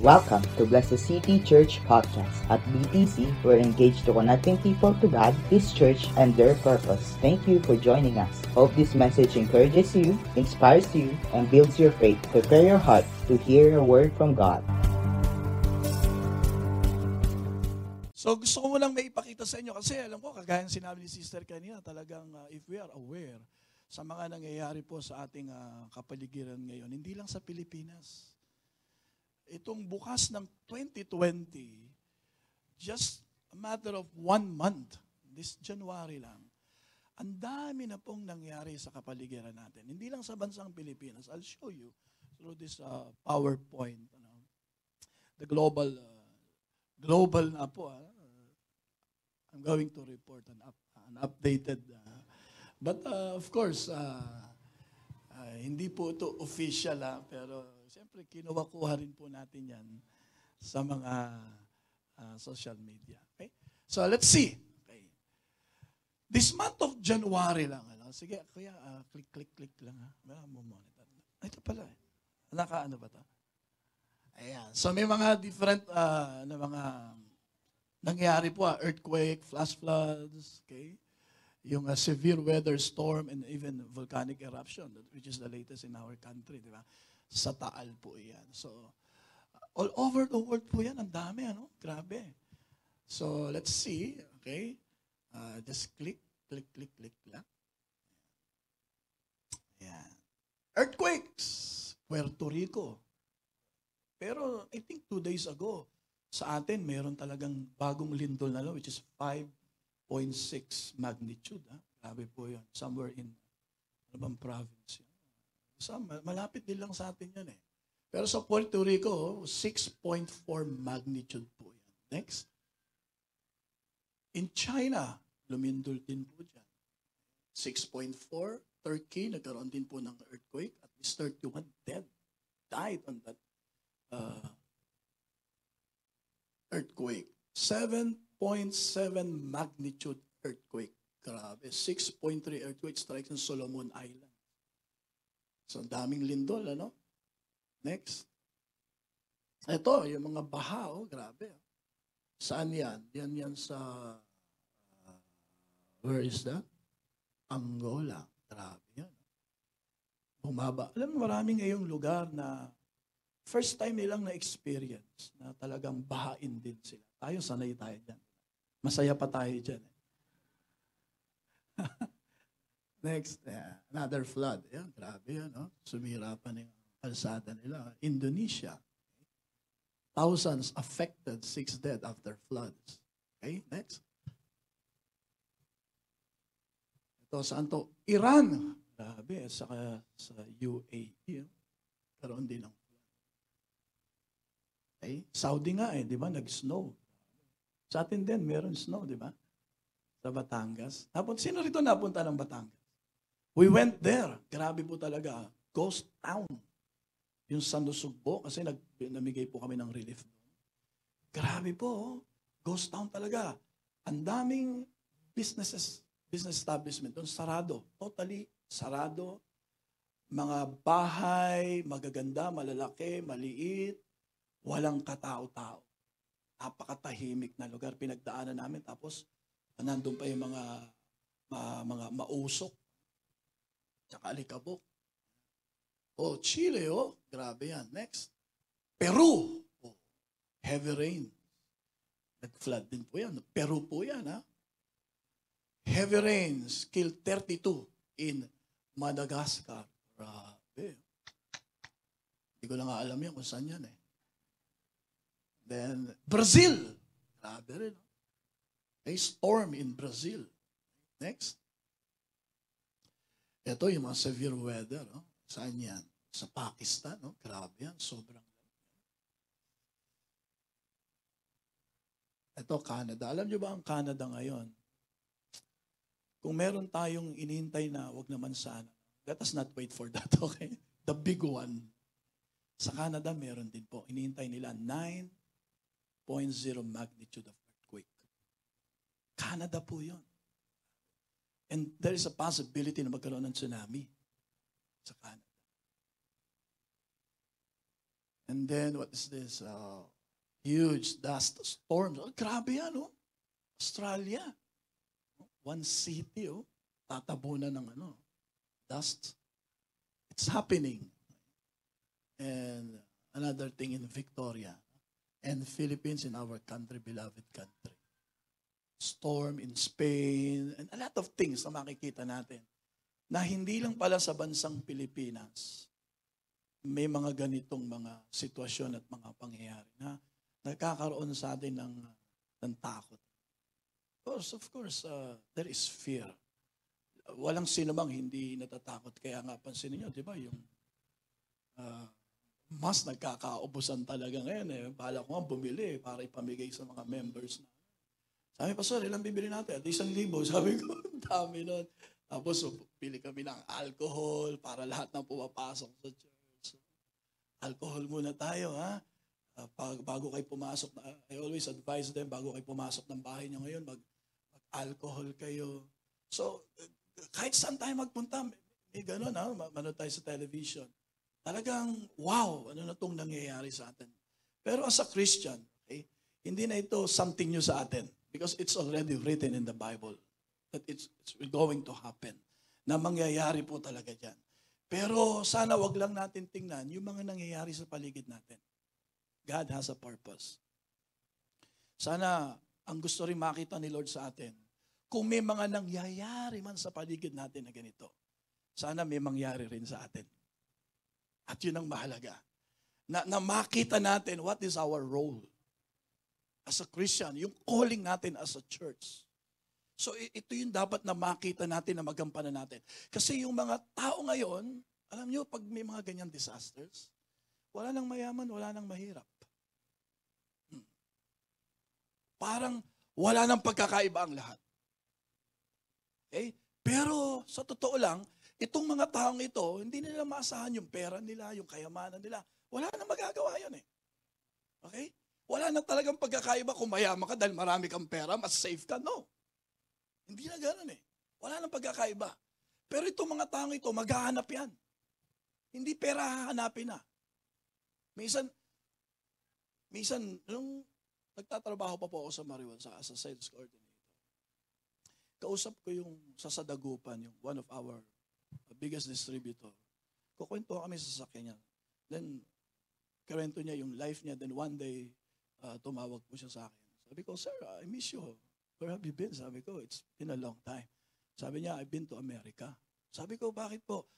Welcome to Blessed City Church Podcast. At BTC, we're engaged to connecting people to God, His church, and their purpose. Thank you for joining us. Hope this message encourages you, inspires you, and builds your faith. Prepare your heart to hear a word from God. So gusto ko lang may ipakita sa inyo kasi alam ko, kagaya sinabi ni Sister kanina, talagang uh, if we are aware sa mga nangyayari po sa ating uh, kapaligiran ngayon, hindi lang sa Pilipinas. Itong bukas ng 2020, just a matter of one month, this January lang, ang dami na pong nangyari sa kapaligiran natin. Hindi lang sa bansang Pilipinas. I'll show you through this uh, PowerPoint. Ano, the global uh, global na po. ah. I'm going to report an, up, an updated. ah. but uh, of course, uh, ah, hindi po ito official ah, pero siyempre kinuha-kuha rin po natin yan sa mga ah, social media. Okay? So let's see. Okay. This month of January lang. Ano? Sige, kuya, ah, click, click, click lang. Ha? Wala mo monitor. Ito pala. Eh. Naka ano ba to? Ayan. So may mga different uh, na mga nangyari po, ah, earthquake, flash floods, okay? Yung uh, severe weather storm and even volcanic eruption, which is the latest in our country, di ba? Sa Taal po yan. So, all over the world po yan. Ang dami, ano? Grabe. So, let's see, okay? Uh, just click, click, click, click lang. Ayan. Earthquakes, Puerto Rico, pero I think two days ago, sa atin, mayroon talagang bagong lindol na lang, which is 5.6 magnitude. Ha? Grabe po yun. Somewhere in, ano bang province yun? Sa, malapit din lang sa atin yan eh. Pero sa Puerto Rico, 6.4 magnitude po yan. Next. In China, lumindol din po dyan. 6.4. Turkey, nagkaroon din po ng earthquake. At least 31 dead. Died on that uh, earthquake. 7.7 magnitude earthquake. Grabe. 6.3 earthquake strikes in Solomon Island. So, daming lindol, ano? Next. Ito, yung mga baha, oh, grabe. Saan yan? Yan yan sa, uh, where is that? Angola. Grabe yan. Bumaba. Alam mo, marami ngayong lugar na first time nilang na-experience na talagang bahain din sila. Tayo, sanay tayo dyan. Masaya pa tayo dyan. Eh. Next, yeah, another flood. Yeah, grabe yan. No? Sumira pa ng kalsada nila. Indonesia. Thousands affected, six dead after floods. Okay, next. Ito, saan to? Iran. Grabe, saka sa UAE. Karoon din ng Okay? Saudi nga eh, di ba? Nag-snow. Sa atin din, meron snow, di ba? Sa Batangas. Tapos, sino rito napunta ng Batangas? We went there. Grabe po talaga. Ghost town. Yung San Lusugbo, kasi nag, namigay po kami ng relief. Grabe po. oh. Ghost town talaga. Ang daming businesses, business establishment doon, sarado. Totally sarado. Mga bahay, magaganda, malalaki, maliit, walang katao-tao. Napakatahimik na lugar. Pinagdaanan namin. Tapos, nandun pa yung mga, ma- mga mausok. Tsaka alikabok. Oh, Chile, oh. Grabe yan. Next. Peru. Oh, heavy rain. Nag-flood din po yan. Peru po yan, ha? Heavy rains killed 32 in Madagascar. Grabe. Hindi ko lang alam yan kung saan yan eh. Then, Brazil. Grabe rin. A storm in Brazil. Next. Ito yung mga severe weather. No? Saan yan? Sa Pakistan. No? Grabe yan. Sobrang. Ito, Canada. Alam nyo ba ang Canada ngayon? Kung meron tayong inihintay na wag naman sana, let us not wait for that, okay? The big one. Sa Canada, meron din po. Inihintay nila 9 0.0 magnitude of earthquake. Canada po yun. And there is a possibility na magkaroon ng tsunami sa Canada. And then, what is this? Uh, huge dust storms. Oh, grabe yan, oh. Australia. One city, oh. Tatabunan ng ano, dust. It's happening. And another thing in Victoria and Philippines in our country, beloved country. Storm in Spain, and a lot of things na makikita natin na hindi lang pala sa bansang Pilipinas may mga ganitong mga sitwasyon at mga pangyayari na nagkakaroon sa atin ng, ng takot. Of course, of course, uh, there is fear. Walang sino mang hindi natatakot. Kaya nga, pansin niyo, di ba, yung uh, mas nagkakaubusan talaga ngayon eh. Bala ko nga bumili para ipamigay sa mga members na. Sabi, Pastor, ilang bibili natin? At isang libo. Sabi ko, dami nun. Tapos, so, pili kami ng alcohol para lahat na pumapasok sa church. Alcohol muna tayo, ha? Uh, bago kayo pumasok, I always advise them, bago kayo pumasok ng bahay niyo ngayon, mag, mag-alcohol kayo. So, kahit saan tayo magpunta, may, may ganun, ha? Manood tayo sa television. Talagang, wow, ano na itong nangyayari sa atin. Pero as a Christian, okay, hindi na ito something new sa atin because it's already written in the Bible that it's, it's going to happen. Na mangyayari po talaga dyan. Pero sana wag lang natin tingnan yung mga nangyayari sa paligid natin. God has a purpose. Sana ang gusto rin makita ni Lord sa atin, kung may mga nangyayari man sa paligid natin na ganito, sana may mangyari rin sa atin. At yun ang mahalaga. Na, na makita natin what is our role as a Christian, yung calling natin as a church. So ito yung dapat na makita natin na magampanan natin. Kasi yung mga tao ngayon, alam nyo, pag may mga ganyan disasters, wala nang mayaman, wala nang mahirap. Hmm. Parang wala nang pagkakaiba ang lahat. Okay? Pero sa totoo lang, itong mga taong ito, hindi nila maasahan yung pera nila, yung kayamanan nila. Wala nang magagawa yun eh. Okay? Wala na talagang pagkakaiba kung mayaman ka dahil marami kang pera, mas safe ka. No. Hindi na ganoon eh. Wala nang pagkakaiba. Pero itong mga taong ito, maghahanap yan. Hindi pera hahanapin na. Minsan, minsan, nung nagtatrabaho pa po ako sa Mariwan, sa, sa sales coordinator, kausap ko yung sa Sadagupan, yung one of our biggest distributor. Kukwento kami sa sakyan niya. Then, karento niya yung life niya. Then one day, uh, tumawag po siya sa akin. Sabi ko, Sir, I miss you. Where have you been? Sabi ko, it's been a long time. Sabi niya, I've been to America. Sabi ko, bakit po?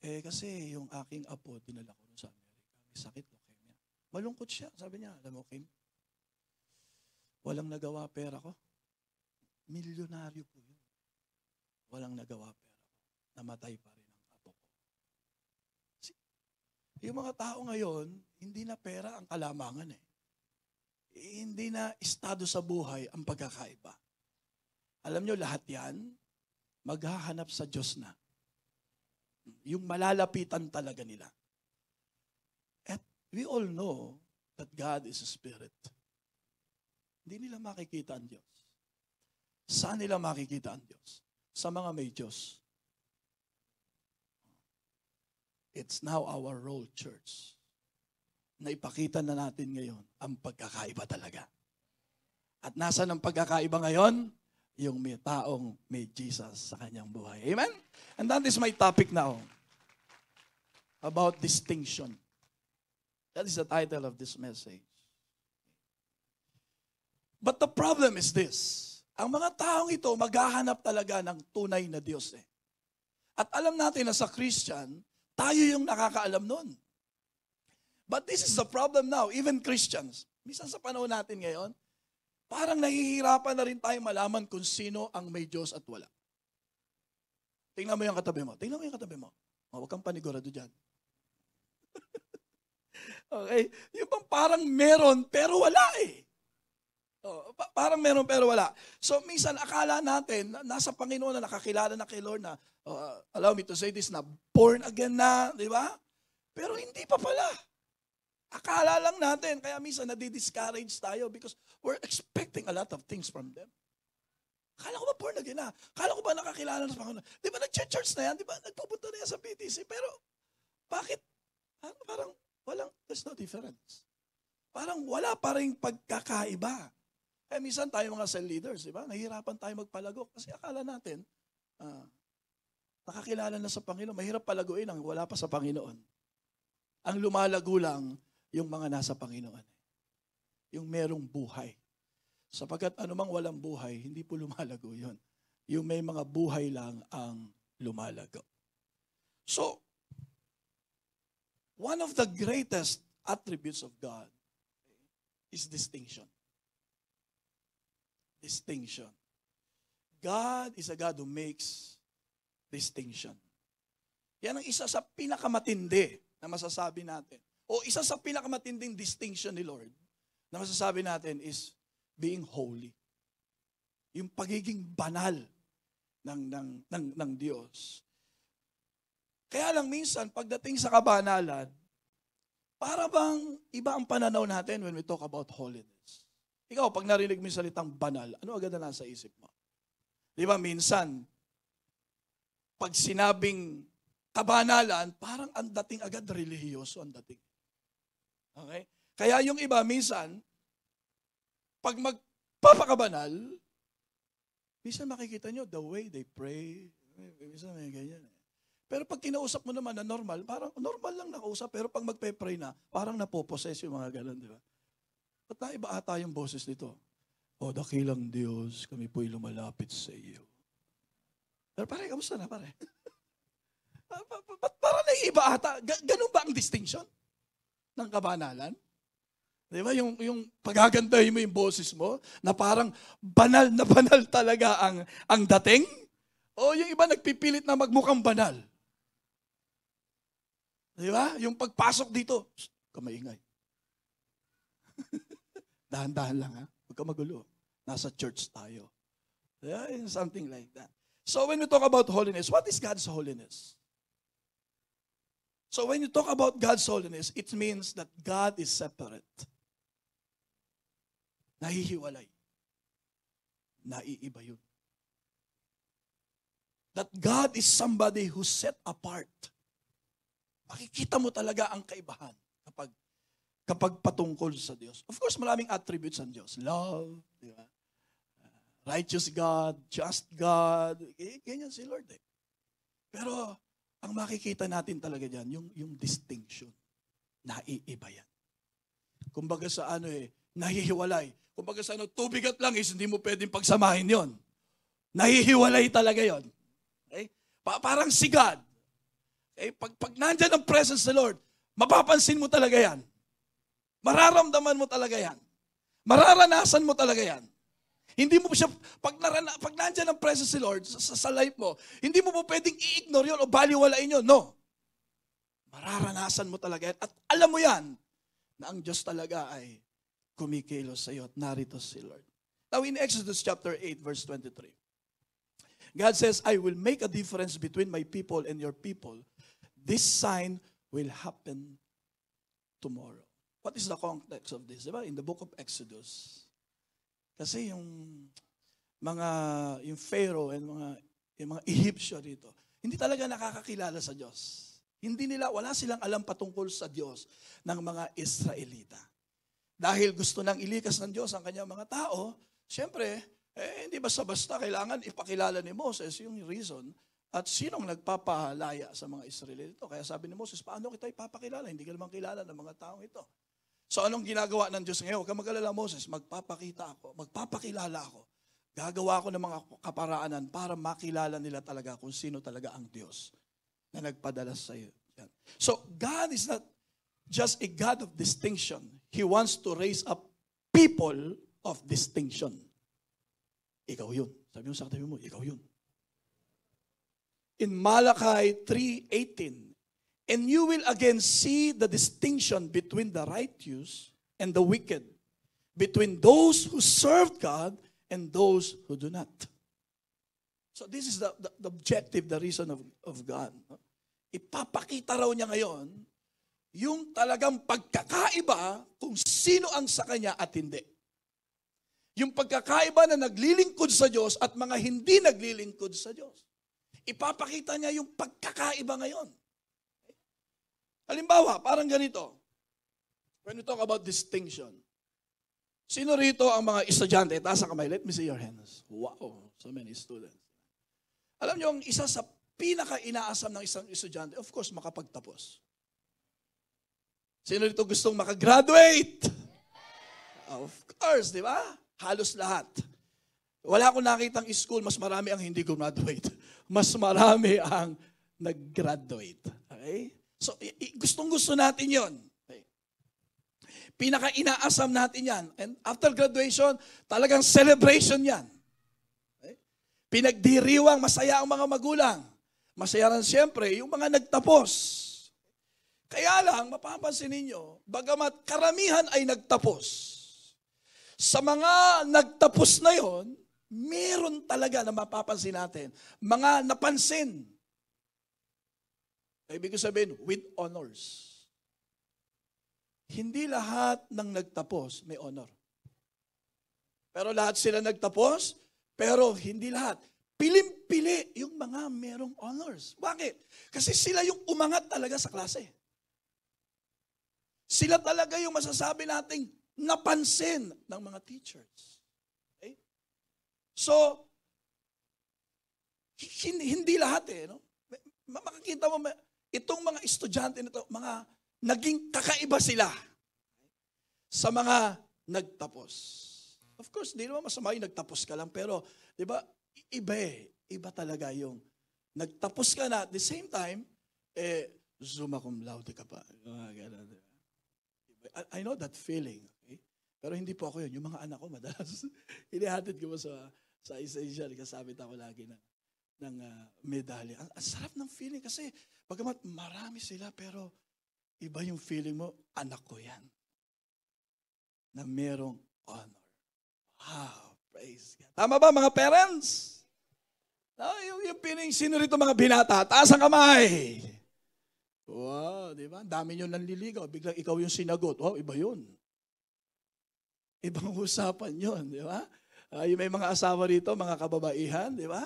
Eh, kasi yung aking apo, dinala ko sa Amerika. May sakit, leukemia. Malungkot siya. Sabi niya, alam mo, Kim, walang nagawa pera ko. Milyonaryo po yun. Walang nagawa pera ko. Namatay pa rin ang apo ko. Si- Yung mga tao ngayon, hindi na pera ang kalamangan eh. Hindi na estado sa buhay ang pagkakaiba. Alam nyo, lahat yan, maghahanap sa Diyos na. Yung malalapitan talaga nila. At we all know that God is a spirit. Hindi nila makikita ang Diyos. Saan nila makikita ang Diyos? Sa mga may Diyos. It's now our role, church, na ipakita na natin ngayon ang pagkakaiba talaga. At nasa ng pagkakaiba ngayon? Yung may taong may Jesus sa kanyang buhay. Amen? And that is my topic now. About distinction. That is the title of this message. But the problem is this. Ang mga taong ito, maghahanap talaga ng tunay na Diyos eh. At alam natin na sa Christian, tayo yung nakakaalam nun. But this is the problem now, even Christians. Minsan sa panahon natin ngayon, parang nahihirapan na rin tayo malaman kung sino ang may Diyos at wala. Tingnan mo yung katabi mo. Tingnan mo yung katabi mo. Oh, huwag kang panigurado dyan. okay? Yung bang parang meron pero wala eh. Oh, pa- parang meron pero wala. So minsan akala natin na nasa Panginoon na nakakilala na kay Lord na oh, allow me to say this na born again na, di ba? Pero hindi pa pala. Akala lang natin, kaya minsan nadi-discourage tayo because we're expecting a lot of things from them. Akala ko ba born again na? Akala ko ba nakakilala na sa Panginoon? Di ba nag-church na yan? Di ba nagpupunta na yan sa PTC? Pero bakit? Ano, parang walang, there's no difference. Parang wala pa rin pagkakaiba. Eh, minsan tayo mga cell leaders, di ba? Nahihirapan tayo magpalago kasi akala natin, ah, nakakilala na sa Panginoon. Mahirap palaguin ang wala pa sa Panginoon. Ang lumalago lang yung mga nasa Panginoon. Yung merong buhay. Sapagkat anumang walang buhay, hindi po lumalago yon. Yung may mga buhay lang ang lumalago. So, one of the greatest attributes of God is distinction. Distinction. God is a God who makes distinction. Yan ang isa sa pinakamatindi na masasabi natin. O isa sa pinakamatinding distinction ni Lord na masasabi natin is being holy. Yung pagiging banal ng, ng, ng, ng Diyos. Kaya lang minsan, pagdating sa kabanalan, para bang iba ang pananaw natin when we talk about holiness? Ikaw, pag narinig mo yung salitang banal, ano agad na nasa isip mo? Di ba minsan, pag sinabing kabanalan, parang ang dating agad relihiyoso ang dating. Okay? Kaya yung iba minsan, pag magpapakabanal, minsan makikita nyo the way they pray, minsan may ganyan. eh. Pero pag kinausap mo naman na normal, parang normal lang nakausap, pero pag magpe-pray na, parang napoposes yung mga ganun, di ba? Ba't naiba ata yung boses nito? O dakilang Diyos, kami po'y lumalapit sa iyo. Pero pare, kamusta na pare? Pa- pa- pa- Ba't parang naiiba ata? Ga- Ganun ba ang distinction ng kabanalan? Di ba? Yung, yung pagagandahin mo yung boses mo, na parang banal na banal talaga ang, ang dating? O yung iba nagpipilit na magmukhang banal? Di ba? Yung pagpasok dito, "Shh, huwag ka maingay. Dahan-dahan lang ha. Huwag ka magulo. Nasa church tayo. Yeah, something like that. So when we talk about holiness, what is God's holiness? So when you talk about God's holiness, it means that God is separate. Nahihiwalay. Naiiba yun. That God is somebody who set apart. Makikita mo talaga ang kaibahan kapag kapag patungkol sa Diyos. Of course, maraming attributes ng Diyos. Love, di ba? Uh, righteous God, just God. Ganyan si Lord eh. Pero ang makikita natin talaga diyan yung, yung distinction. Naiiba yan. Kumbaga sa ano eh, nahihiwalay. Kumbaga sa ano, tubig at langis, hindi mo pwedeng pagsamahin yon. Nahihiwalay talaga yon. Okay? Pa- parang si God. Okay? Pag, pag nandyan ang presence ng Lord, mapapansin mo talaga yan. Mararamdaman mo talaga yan. Mararanasan mo talaga yan. Hindi mo siya, pag, narana, pag nandyan ang presence ni Lord sa, sa life mo, hindi mo po pwedeng i-ignore yun o baliwalain yun. No. Mararanasan mo talaga yan. At alam mo yan, na ang Diyos talaga ay kumikilos sa iyo at narito si Lord. Now in Exodus chapter 8 verse 23, God says, I will make a difference between my people and your people. This sign will happen tomorrow. What is the context of this? Diba? In the book of Exodus. Kasi yung mga, yung Pharaoh and mga, yung mga Egyptian dito, hindi talaga nakakakilala sa Diyos. Hindi nila, wala silang alam patungkol sa Diyos ng mga Israelita. Dahil gusto nang ilikas ng Diyos ang kanyang mga tao, siyempre, eh, hindi basta-basta kailangan ipakilala ni Moses yung reason at sinong nagpapalaya sa mga Israelita. Kaya sabi ni Moses, paano kita ipapakilala? Hindi ka naman kilala ng mga taong ito. So anong ginagawa ng Diyos ngayon? Huwag kang mag-alala, Moses, magpapakita ako, magpapakilala ako. Gagawa ako ng mga kaparaanan para makilala nila talaga kung sino talaga ang Diyos na nagpadala sa iyo. Yan. So God is not just a God of distinction. He wants to raise up people of distinction. Ikaw yun. Sabi mo sa katabi mo, ikaw yun. In Malachi 3.18, And you will again see the distinction between the righteous and the wicked, between those who serve God and those who do not. So this is the, the, the objective, the reason of, of God. Ipapakita raw niya ngayon yung talagang pagkakaiba kung sino ang sa kanya at hindi. Yung pagkakaiba na naglilingkod sa Diyos at mga hindi naglilingkod sa Diyos. Ipapakita niya yung pagkakaiba ngayon. Halimbawa, parang ganito. when we talk about distinction, sino rito ang mga estudyante? Taas ang kamay. Let me see your hands. Wow, so many students. Alam niyo, ang isa sa pinaka-inaasam ng isang estudyante, of course, makapagtapos. Sino rito gustong makagraduate? Of course, di ba? Halos lahat. Wala akong nakitang school, mas marami ang hindi graduate. Mas marami ang nag-graduate. Okay? So, gustong-gusto natin yon. Pinaka-inaasam natin yan. And after graduation, talagang celebration yan. Pinagdiriwang, masaya ang mga magulang. Masaya rin siyempre yung mga nagtapos. Kaya lang, mapapansin ninyo, bagamat karamihan ay nagtapos, sa mga nagtapos na yon, meron talaga na mapapansin natin, mga napansin. Ibig sabihin, with honors. Hindi lahat ng nagtapos may honor. Pero lahat sila nagtapos, pero hindi lahat. Pilim-pili yung mga merong honors. Bakit? Kasi sila yung umangat talaga sa klase. Sila talaga yung masasabi nating napansin ng mga teachers. Okay? So, hindi, lahat eh. No? Ma- Makikita mo, itong mga estudyante nito, mga naging kakaiba sila sa mga nagtapos. Of course, di naman masama yung nagtapos ka lang, pero, di ba, iba eh. Iba talaga yung nagtapos ka na, at the same time, eh, summa cum laude ka pa. I, know that feeling. Okay? Pero hindi po ako yun. Yung mga anak ko madalas, inihatid ko sa, sa essential. Kasabit ako lagi ng, ng ah, medalya. Ang, ang sarap ng feeling kasi bagamat marami sila pero iba yung feeling mo, anak ko yan. Na merong honor. Wow, praise God. Tama ba mga parents? No, yung, yung feeling, sino rito mga binata? Taas ang kamay. Wow, di ba? Dami nyo nanliligaw. Biglang ikaw yung sinagot. Wow, iba yun. Ibang usapan yun, di ba? Ah, yung may mga asawa rito, mga kababaihan, di ba?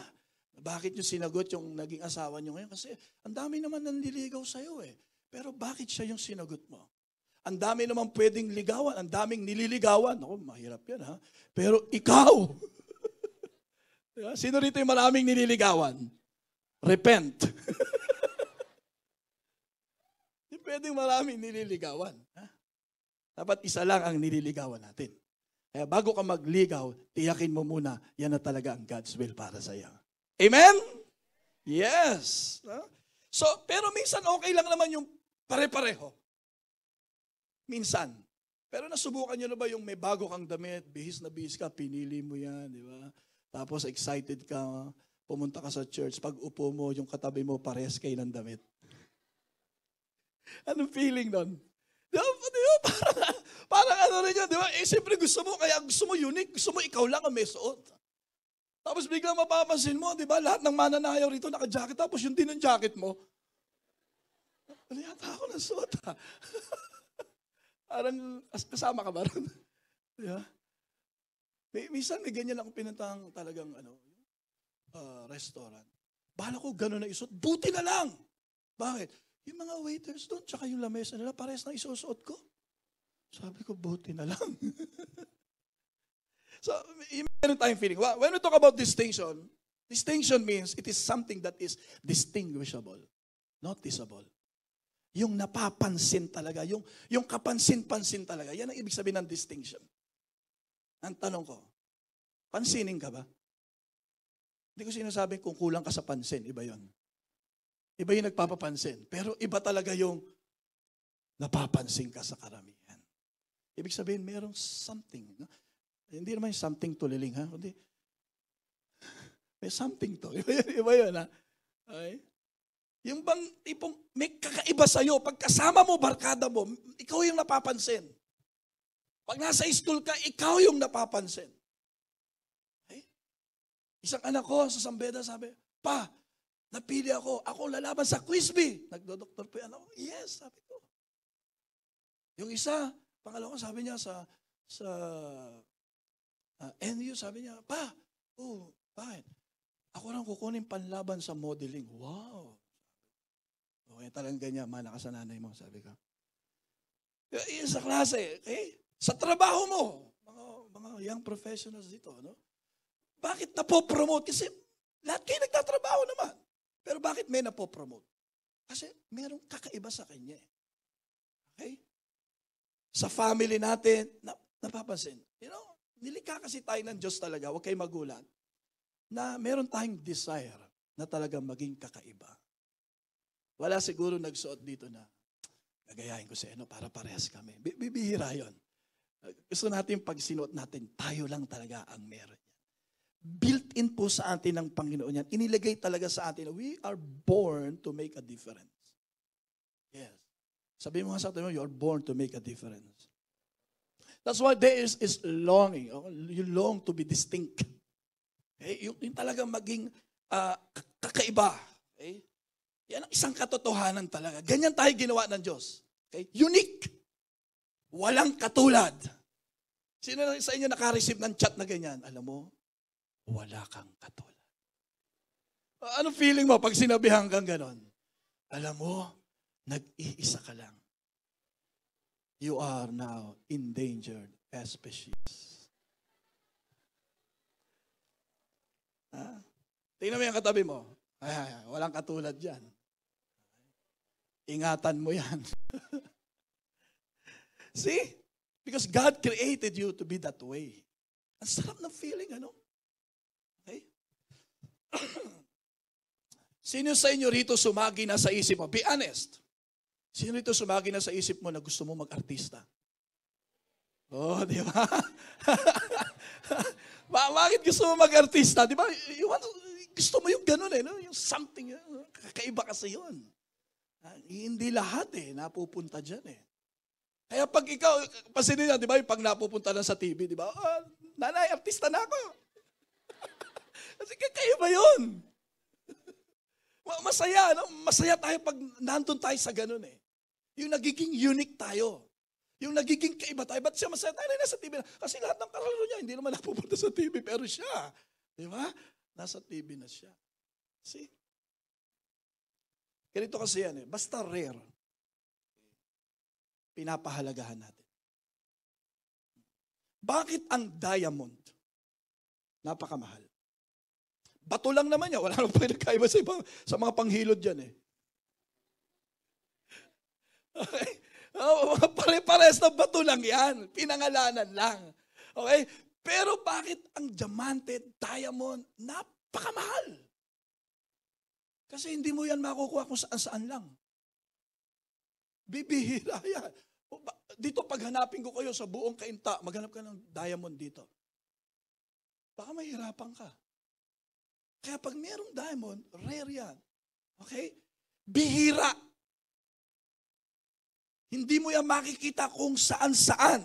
Bakit nyo sinagot yung naging asawa nyo ngayon? Kasi ang dami naman nanliligaw sa'yo eh. Pero bakit siya yung sinagot mo? Ang dami naman pwedeng ligawan, ang daming nililigawan. Ako, mahirap yan ha. Pero ikaw, Di ba? sino rito yung maraming nililigawan? Repent. Pwedeng maraming nililigawan. Ha? Dapat isa lang ang nililigawan natin. Kaya bago ka magligaw, tiyakin mo muna, yan na talaga ang God's will para sa iyo. Amen? Yes. So, pero minsan okay lang naman yung pare-pareho. Minsan. Pero nasubukan nyo na ba yung may bago kang damit, bihis na bihis ka, pinili mo yan, di ba? Tapos excited ka, pumunta ka sa church, pag upo mo, yung katabi mo, pares kayo ng damit. Anong feeling nun? Di ba? Di ba? Parang, parang ano rin yun, di ba? Eh, siyempre gusto mo, kaya gusto mo unique, gusto mo ikaw lang ang may suot. Tapos biglang mapapansin mo, di ba? Lahat ng mananayaw rito naka-jacket, tapos yun din ang jacket mo. Ano yata ako ng suot, ha? Parang as- kasama ka ba ron? Di ba? May, minsan may ganyan ako pinatang talagang ano, ah, restaurant. Bala ko gano'n na isuot. Buti na lang. Bakit? Yung mga waiters doon, tsaka yung lamesa nila, pares na isusuot ko. Sabi ko, buti na lang. so, meron tayong feeling. When we talk about distinction, distinction means it is something that is distinguishable, noticeable. Yung napapansin talaga, yung, yung kapansin-pansin talaga. Yan ang ibig sabihin ng distinction. Ang tanong ko, pansinin ka ba? Hindi ko sinasabing kung kulang ka sa pansin, iba yon. Iba yung nagpapapansin. Pero iba talaga yung napapansin ka sa karamihan. Ibig sabihin, merong something. No? Hindi naman yung something tuliling, ha? Kundi, may something to. Iba yun, iba yun ha? Okay? Yung bang tipong may kakaiba sa'yo, pag kasama mo, barkada mo, ikaw yung napapansin. Pag nasa school ka, ikaw yung napapansin. Okay? Isang anak ko sa Sambeda sabi, Pa, napili ako. Ako lalaban sa Quizby. Nagdo-doktor po yan ako. Yes, sabi ko. Yung isa, pangalawa sabi niya sa sa ah, NU, sabi niya, Pa, oh, bakit? Ako lang kukunin panlaban sa modeling. Wow. Okay, talagang ganyan, malakas sa nanay mo, sabi ko. Yun sa klase, okay? Sa trabaho mo, mga, mga young professionals dito, no? Bakit napopromote? Kasi lahat kayo nagtatrabaho naman. Pero bakit may napopromote? Kasi merong kakaiba sa kanya. eh. Okay? Sa family natin, na, napapansin, you know, nilikha kasi tayo ng Diyos talaga, huwag kayo magulat, na meron tayong desire na talaga maging kakaiba. Wala siguro nagsuot dito na, gagayahin ko si ano para parehas kami. Bi- Bibihira yon. Gusto natin pag sinuot natin, tayo lang talaga ang meron yan. Built-in po sa atin ng Panginoon yan. Inilagay talaga sa atin, we are born to make a difference. Yes. Sabi mo nga sa atin, you are born to make a difference. That's why there is, is longing. Oh, You long to be distinct. Okay? Yung, yung talagang maging k- kakaiba. Okay? Yan ang isang katotohanan talaga. Ganyan tayo ginawa ng Diyos. Okay? Unique. Walang katulad. Sino sa inyo naka-receive ng chat na ganyan? Alam mo, wala kang katulad. Ano feeling mo pag sinabihan kang ganon? Alam mo, nag-iisa ka lang. You are now endangered species. Ah, tingnan mo yung katabi mo. Ay, walang katulad dyan. Ingatan mo yan. See? Because God created you to be that way. Ang sarap ng feeling, ano? Okay? Sino sa inyo rito sumagi na sa isip mo? Be honest. Sino rito sumagi na sa isip mo na gusto mo mag-artista? Oh, di ba? Ba- Bakit gusto mo mag-artista? Di ba? You want, gusto mo yung ganun eh, no? yung something, eh, kakaiba kasi yun. Ah, Hindi lahat eh, napupunta dyan eh. Kaya pag ikaw, pasinin niya, di ba, pag napupunta na sa TV, di ba, ah, nanay, artista na ako. Kasi kakaiba yun. Ma- Masaya, no? Masaya tayo pag nandun tayo sa ganun eh. Yung nagiging unique tayo. Yung nagiging kaiba tayo. Ba't siya masaya tayo na nasa TV na? Kasi lahat ng karalo niya, hindi naman napupunta sa TV, pero siya. Di ba? Nasa TV na siya. See? Ganito kasi yan eh. Basta rare, pinapahalagahan natin. Bakit ang diamond? Napakamahal. Bato lang naman niya. Wala naman pinagkaiba sa, ibang, sa mga panghilod dyan eh. Okay? Oh, pare-pares na bato lang yan. Pinangalanan lang. Okay? Pero bakit ang diamante, diamond, napakamahal? Kasi hindi mo yan makukuha kung saan-saan lang. Bibihira yan. Dito paghanapin ko kayo sa buong kainta, maghanap ka ng diamond dito. Baka mahirapan ka. Kaya pag merong diamond, rare yan. Okay? Bihira. Hindi mo yan makikita kung saan-saan.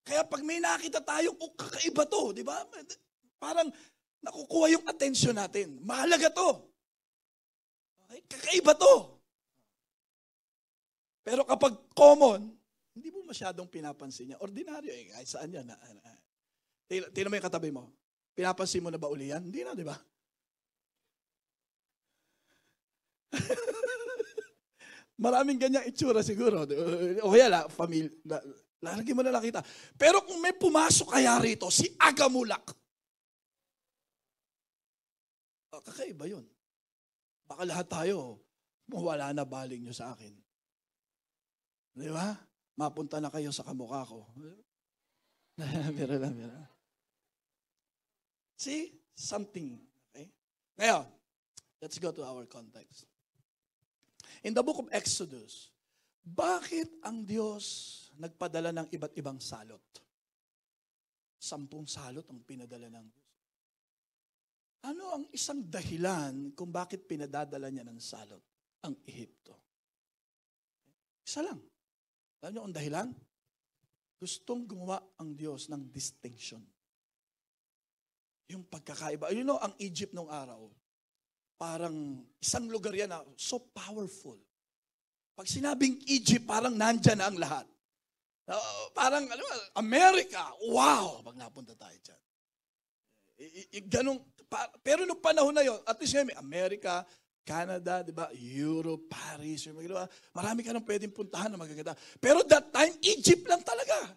Kaya pag may nakita tayong, oh, kakaiba to, di ba? Parang nakukuha yung attention natin. Mahalaga to. Okay? Kakaiba to. Pero kapag common, hindi mo masyadong pinapansin niya. Ordinaryo eh, kahit saan yan. tingnan mo yung katabi mo. Pinapansin mo na ba uli yan? Hindi na, di ba? Maraming ganyang itsura siguro. O kaya la, family, la, mo na nakita. Pero kung may pumasok kaya rito, si Agamulak. Ah, kakaiba yun. Baka lahat tayo, wala na baling nyo sa akin. Di ba? Mapunta na kayo sa kamukha ko. Bira lang, bira. See? Something. Okay? Ngayon, let's go to our context. In the book of Exodus, bakit ang Diyos nagpadala ng iba't ibang salot? Sampung salot ang pinadala ng Diyos. Ano ang isang dahilan kung bakit pinadadala niya ng salot ang Ehipto? Isa lang. Alam niyo ang dahilan? Gustong gumawa ang Diyos ng distinction. Yung pagkakaiba. You know, ang Egypt nung araw, parang isang lugar yan na so powerful. Pag sinabing Egypt, parang nandyan na ang lahat. Uh, parang, ano, America, wow! Pag napunta tayo dyan. I- i- i- ganun, pa- pero nung panahon na yon, at least ngayon America, Canada, di ba? Europe, Paris, yung mga marami ka nang pwedeng puntahan na magaganda. Pero that time, Egypt lang talaga.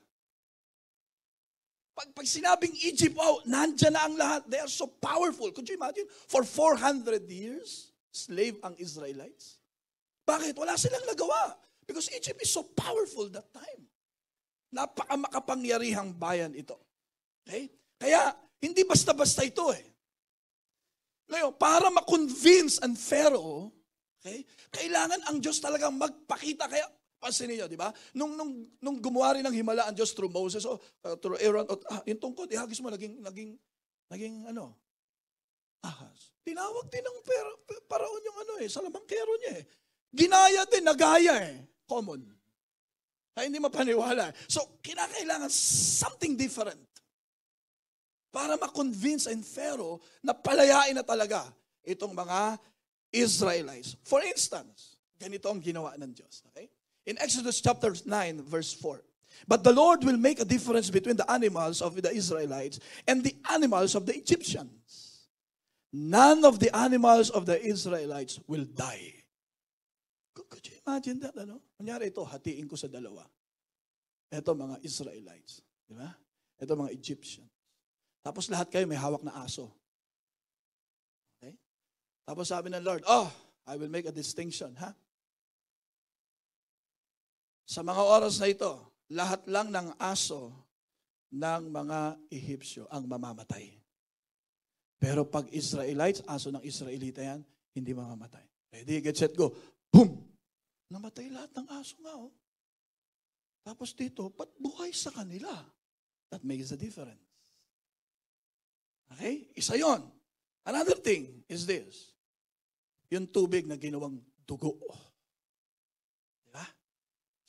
Pag, pag sinabing Egypt, wow, nandyan na ang lahat. They are so powerful. Could you imagine? For 400 years, slave ang Israelites. Bakit? Wala silang nagawa. Because Egypt is so powerful that time. Napaka makapangyarihang bayan ito. Okay? Kaya, hindi basta-basta ito eh. Ngayon, para ma-convince ang Pharaoh, okay, kailangan ang Diyos talagang magpakita. Kaya, pansin niyo, di ba? Nung, nung, nung gumawa rin ng himala ang Diyos through Moses, o uh, through Aaron, o, ah, yung tungkod, ihagis mo, naging, naging, naging ano, ahas. Tinawag din ng pero, paraon yung ano eh, salamangkero niya eh. Ginaya din, nagaya eh. Common. Ay, hindi mapaniwala. So, kinakailangan something different para ma-convince ang Pharaoh na palayain na talaga itong mga Israelites. For instance, ganito ang ginawa ng Diyos. Okay? In Exodus chapter 9, verse 4. But the Lord will make a difference between the animals of the Israelites and the animals of the Egyptians. None of the animals of the Israelites will die. Could, you imagine that? Ano? Kunyari ito, hatiin ko sa dalawa. Ito mga Israelites. Di ba? Ito mga Egyptians. Tapos lahat kayo may hawak na aso. Okay? Tapos sabi ng Lord, oh, I will make a distinction, ha? Sa mga oras na ito, lahat lang ng aso ng mga Ehipsyo ang mamamatay. Pero pag Israelites, aso ng Israelita yan, hindi mamamatay. Ready, get set, go. Boom! Namatay lahat ng aso nga, oh. Tapos dito, ba't buhay sa kanila? That makes a difference. Okay? Isa yon. Another thing is this. Yung tubig na ginawang dugo. Diba?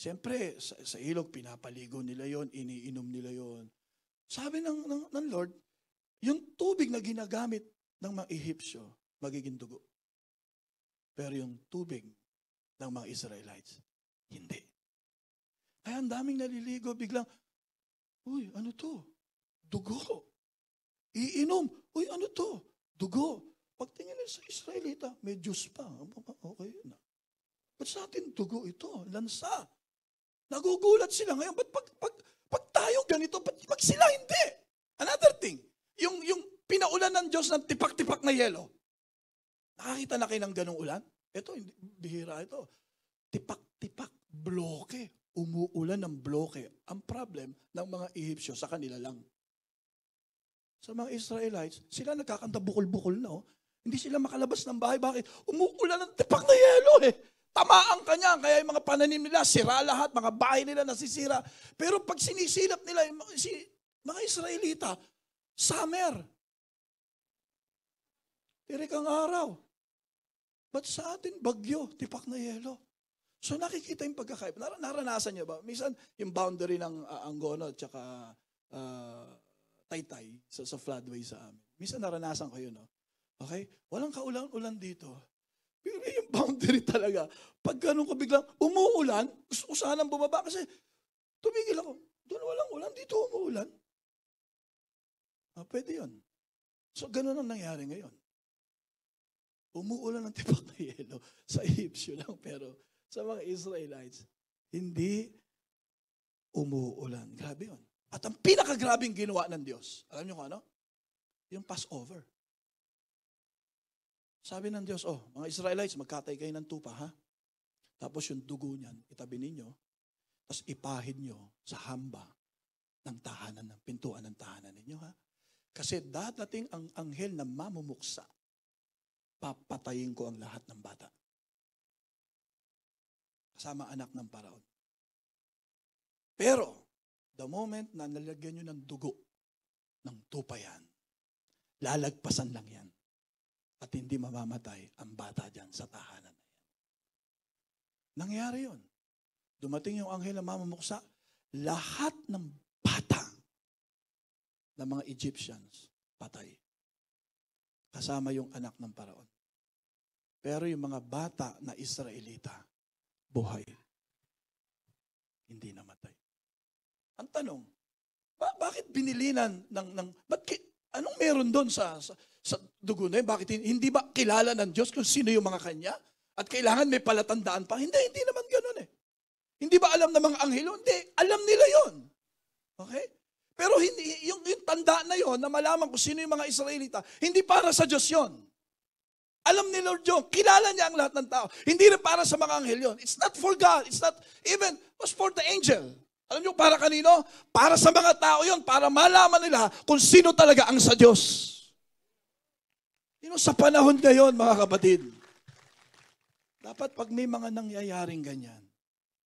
Siyempre, sa, sa ilog, pinapaligo nila yon, iniinom nila yon. Sabi ng, ng, ng Lord, yung tubig na ginagamit ng mga Ehipsyo, magiging dugo. Pero yung tubig ng mga Israelites, hindi. Kaya ang daming naliligo, biglang, uy, ano to? Dugo. Iinom. Uy, ano to? Dugo. Pagtingin nila sa Israelita, may Diyos pa. Okay na. Ba't sa atin dugo ito? Lansa. Nagugulat sila ngayon. Ba't pag, pag, pag tayo ganito, ba't pag sila hindi? Another thing, yung, yung pinaulan ng Diyos ng tipak-tipak na yelo. Nakakita na kayo ng ganong ulan? Ito, hindi, bihira ito. Tipak-tipak, bloke. Umuulan ng bloke. Ang problem ng mga Ehipsyo sa kanila lang. Sa mga Israelites, sila nagkakanta bukol-bukol na. Oh. Hindi sila makalabas ng bahay. Bakit? Umuulan ng tipak na yelo eh. Tamaan ka niya. Kaya yung mga pananim nila, sira lahat. Mga bahay nila nasisira. Pero pag sinisilap nila, yung si, mga Israelita, summer. Tirik ang araw. Ba't sa atin bagyo, tipak na yelo? So nakikita yung pagkakaiba. Nar- naranasan niyo ba? Minsan yung boundary ng uh, Angono at saka uh, Taytay sa, sa floodway sa amin. Minsan naranasan ko yun, no? Okay? Walang kaulan-ulan dito. Pero yung boundary talaga. Pag ganun ko biglang umuulan, gusto ko sanang bumaba kasi tumigil ako. Doon walang ulan, dito umuulan. Ah, pwede yun. So, ganun ang nangyari ngayon. Umuulan ng tipak na yelo sa Egyptio lang, pero sa mga Israelites, hindi umuulan. Grabe yun. At ang pinakagrabing ginawa ng Diyos, alam niyo kung ano? Yung Passover. Sabi ng Diyos, oh, mga Israelites, magkatay kayo ng tupa, ha? Tapos yung dugo niyan, itabi ninyo, tapos ipahid nyo sa hamba ng tahanan, ng pintuan ng tahanan ninyo, ha? Kasi dadating ang anghel na mamumuksa, papatayin ko ang lahat ng bata. Kasama anak ng paraon. Pero, the moment na nalagyan nyo ng dugo, ng tupa yan, lalagpasan lang yan. At hindi mamamatay ang bata dyan sa tahanan na yan. Nangyari yun. Dumating yung anghel na mamamuksa, lahat ng bata ng mga Egyptians patay. Kasama yung anak ng paraon. Pero yung mga bata na Israelita, buhay. Hindi namatay. Ang tanong, ba- bakit binilinan ng, ng ba't ki- anong meron doon sa, sa, sa dugo na yun? Bakit hin- hindi ba kilala ng Diyos kung sino yung mga kanya? At kailangan may palatandaan pa? Hindi, hindi naman ganun eh. Hindi ba alam ng mga anghelo? Hindi, alam nila yon. Okay? Pero hindi, yung, yung tanda na yon na malaman kung sino yung mga Israelita, hindi para sa Diyos yon. Alam ni Lord yun. Kilala niya ang lahat ng tao. Hindi rin para sa mga anghel yun. It's not for God. It's not even, was for the angel. Alam niyo para kanino? Para sa mga tao yun. Para malaman nila kung sino talaga ang sa Diyos. You know, sa panahon ngayon, mga kapatid, dapat pag may mga nangyayaring ganyan,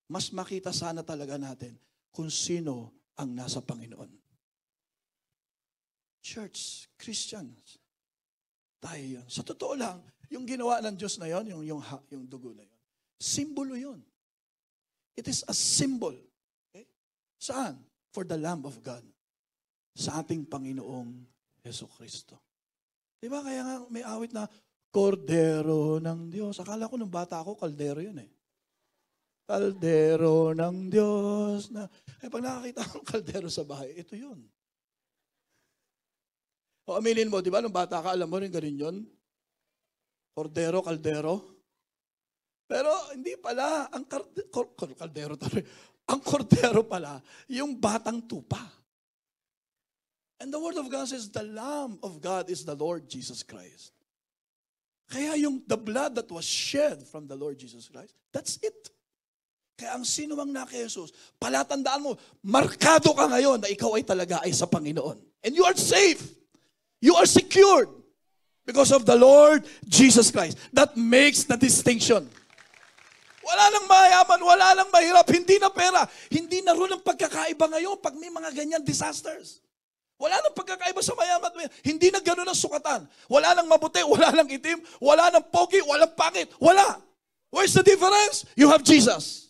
mas makita sana talaga natin kung sino ang nasa Panginoon. Church, Christians, tayo yun. Sa totoo lang, yung ginawa ng Diyos na yon, yung, yung, yung dugo na yon, simbolo yon. It is a symbol. Okay? Saan? For the Lamb of God. Sa ating Panginoong Yeso Kristo. Di ba kaya nga may awit na, Kordero ng Diyos. Akala ko nung bata ako, kaldero yun eh. Kaldero ng Diyos. Na, eh, pag nakakita ko ng kaldero sa bahay, ito yun. O aminin mo, di ba, nung bata ka, alam mo rin ganun yun? Kordero, kaldero. Pero hindi pala, ang karde, kor, kor- kaldero. Ang kordero pala, yung batang tupa. And the word of God says, the Lamb of God is the Lord Jesus Christ. Kaya yung the blood that was shed from the Lord Jesus Christ, that's it. Kaya ang sino mang na Jesus, palatandaan mo, markado ka ngayon na ikaw ay talaga ay sa Panginoon. And you are safe. You are secured because of the Lord Jesus Christ. That makes the distinction. Wala nang mayaman, wala nang mahirap, hindi na pera. Hindi na rin ang pagkakaiba ngayon pag may mga ganyan disasters. Wala nang pagkakaiba sa mayaman. Hindi na gano'n ang sukatan. Wala nang mabuti, wala nang itim, wala nang pogi, walang pangit. Wala. Where's the difference? You have Jesus.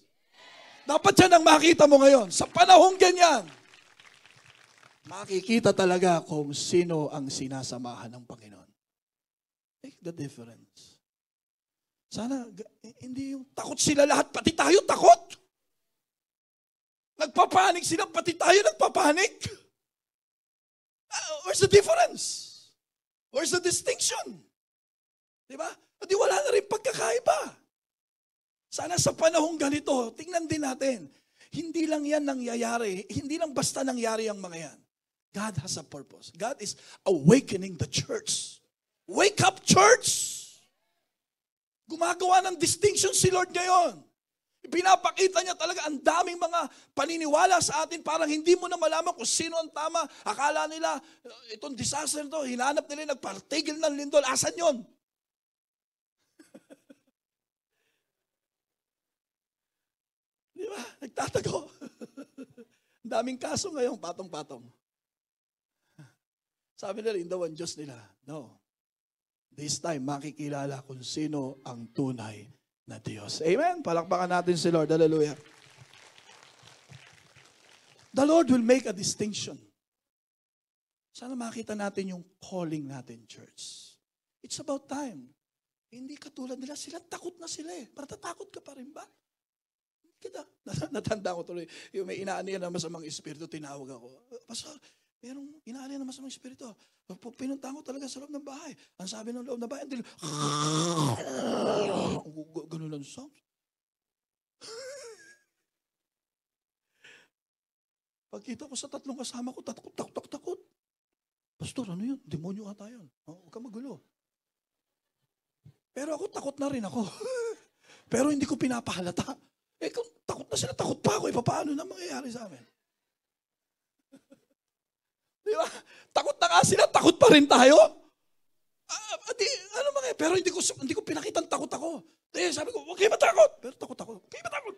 Dapat yan ang makita mo ngayon. Sa panahong ganyan, makikita talaga kung sino ang sinasamahan ng Panginoon. Make the difference. Sana, hindi yung takot sila lahat, pati tayo takot. Nagpapanik sila, pati tayo nagpapanik. Ah, where's the difference? Where's the distinction? Di ba? Di wala na rin pagkakaiba. Sana sa panahong ganito, tingnan din natin, hindi lang yan nangyayari, hindi lang basta nangyari ang mga yan. God has a purpose. God is awakening the church. Wake up, church! Gumagawa ng distinction si Lord ngayon. Pinapakita niya talaga ang daming mga paniniwala sa atin. Parang hindi mo na malaman kung sino ang tama. Akala nila, "Uh, itong disaster to, hinanap nila, nagpartigil ng lindol. Asan yon? Di ba? Nagtatago. ang daming kaso ngayon, patong-patong. Sabi nila, in the one Diyos nila. No. This time, makikilala kung sino ang tunay na Diyos. Amen? Palakpakan natin si Lord. Hallelujah. The Lord will make a distinction. Sana makita natin yung calling natin, church. It's about time. Hindi katulad nila, sila takot na sila eh. Paratatakot ka pa rin ba? Kita, natanda ko tuloy, yung may inaanihan na masamang espiritu, tinawag ako. Pastor, merong inaanihan na masamang espiritu. Pinuntahan ko talaga sa loob ng bahay. Ang sabi ng loob ng bahay, hindi, ganun lang sound. Pagkita ko sa tatlong kasama ko, takot, takot, takot, takot. Pastor, ano yun? Demonyo ata yun. Oh, huwag ka magulo. Pero ako, takot na rin ako. Pero hindi ko pinapahalata. Eh, kung takot na sila, takot pa ako. Eh, paano na mangyayari sa amin? Di ba? Takot na nga sila, takot pa rin tayo. Ah, di, ano mga, pero hindi ko, hindi ko pinakitang takot ako. Eh, sabi ko, huwag kayo matakot. Pero takot ako. Huwag kayo matakot.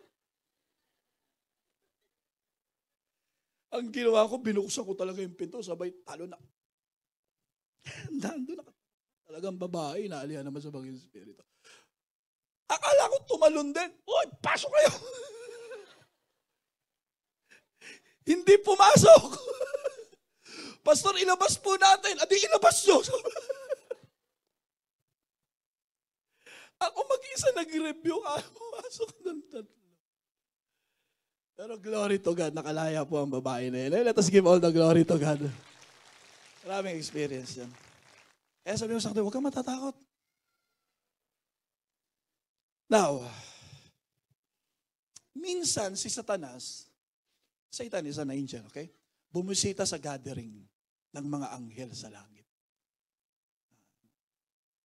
Ang ginawa ko, binuksan ko talaga yung pinto, sabay talo na. Nandun na. Talagang babae, inaalihan naman sa bagay espiritu. Akala ko tumalon din. Uy, pasok kayo! Hindi pumasok. Pastor, ilabas po natin. Adi, ilabas nyo. Ako mag-isa nag-review. Ayaw pumasok ng tatlo. Pero glory to God, nakalaya po ang babae na yun. Let us give all the glory to God. Maraming experience yan. Kaya sabi mo sa kanya, huwag kang matatakot. Now, minsan si Satanas, Satan is an angel, okay? Bumisita sa gathering ng mga anghel sa langit.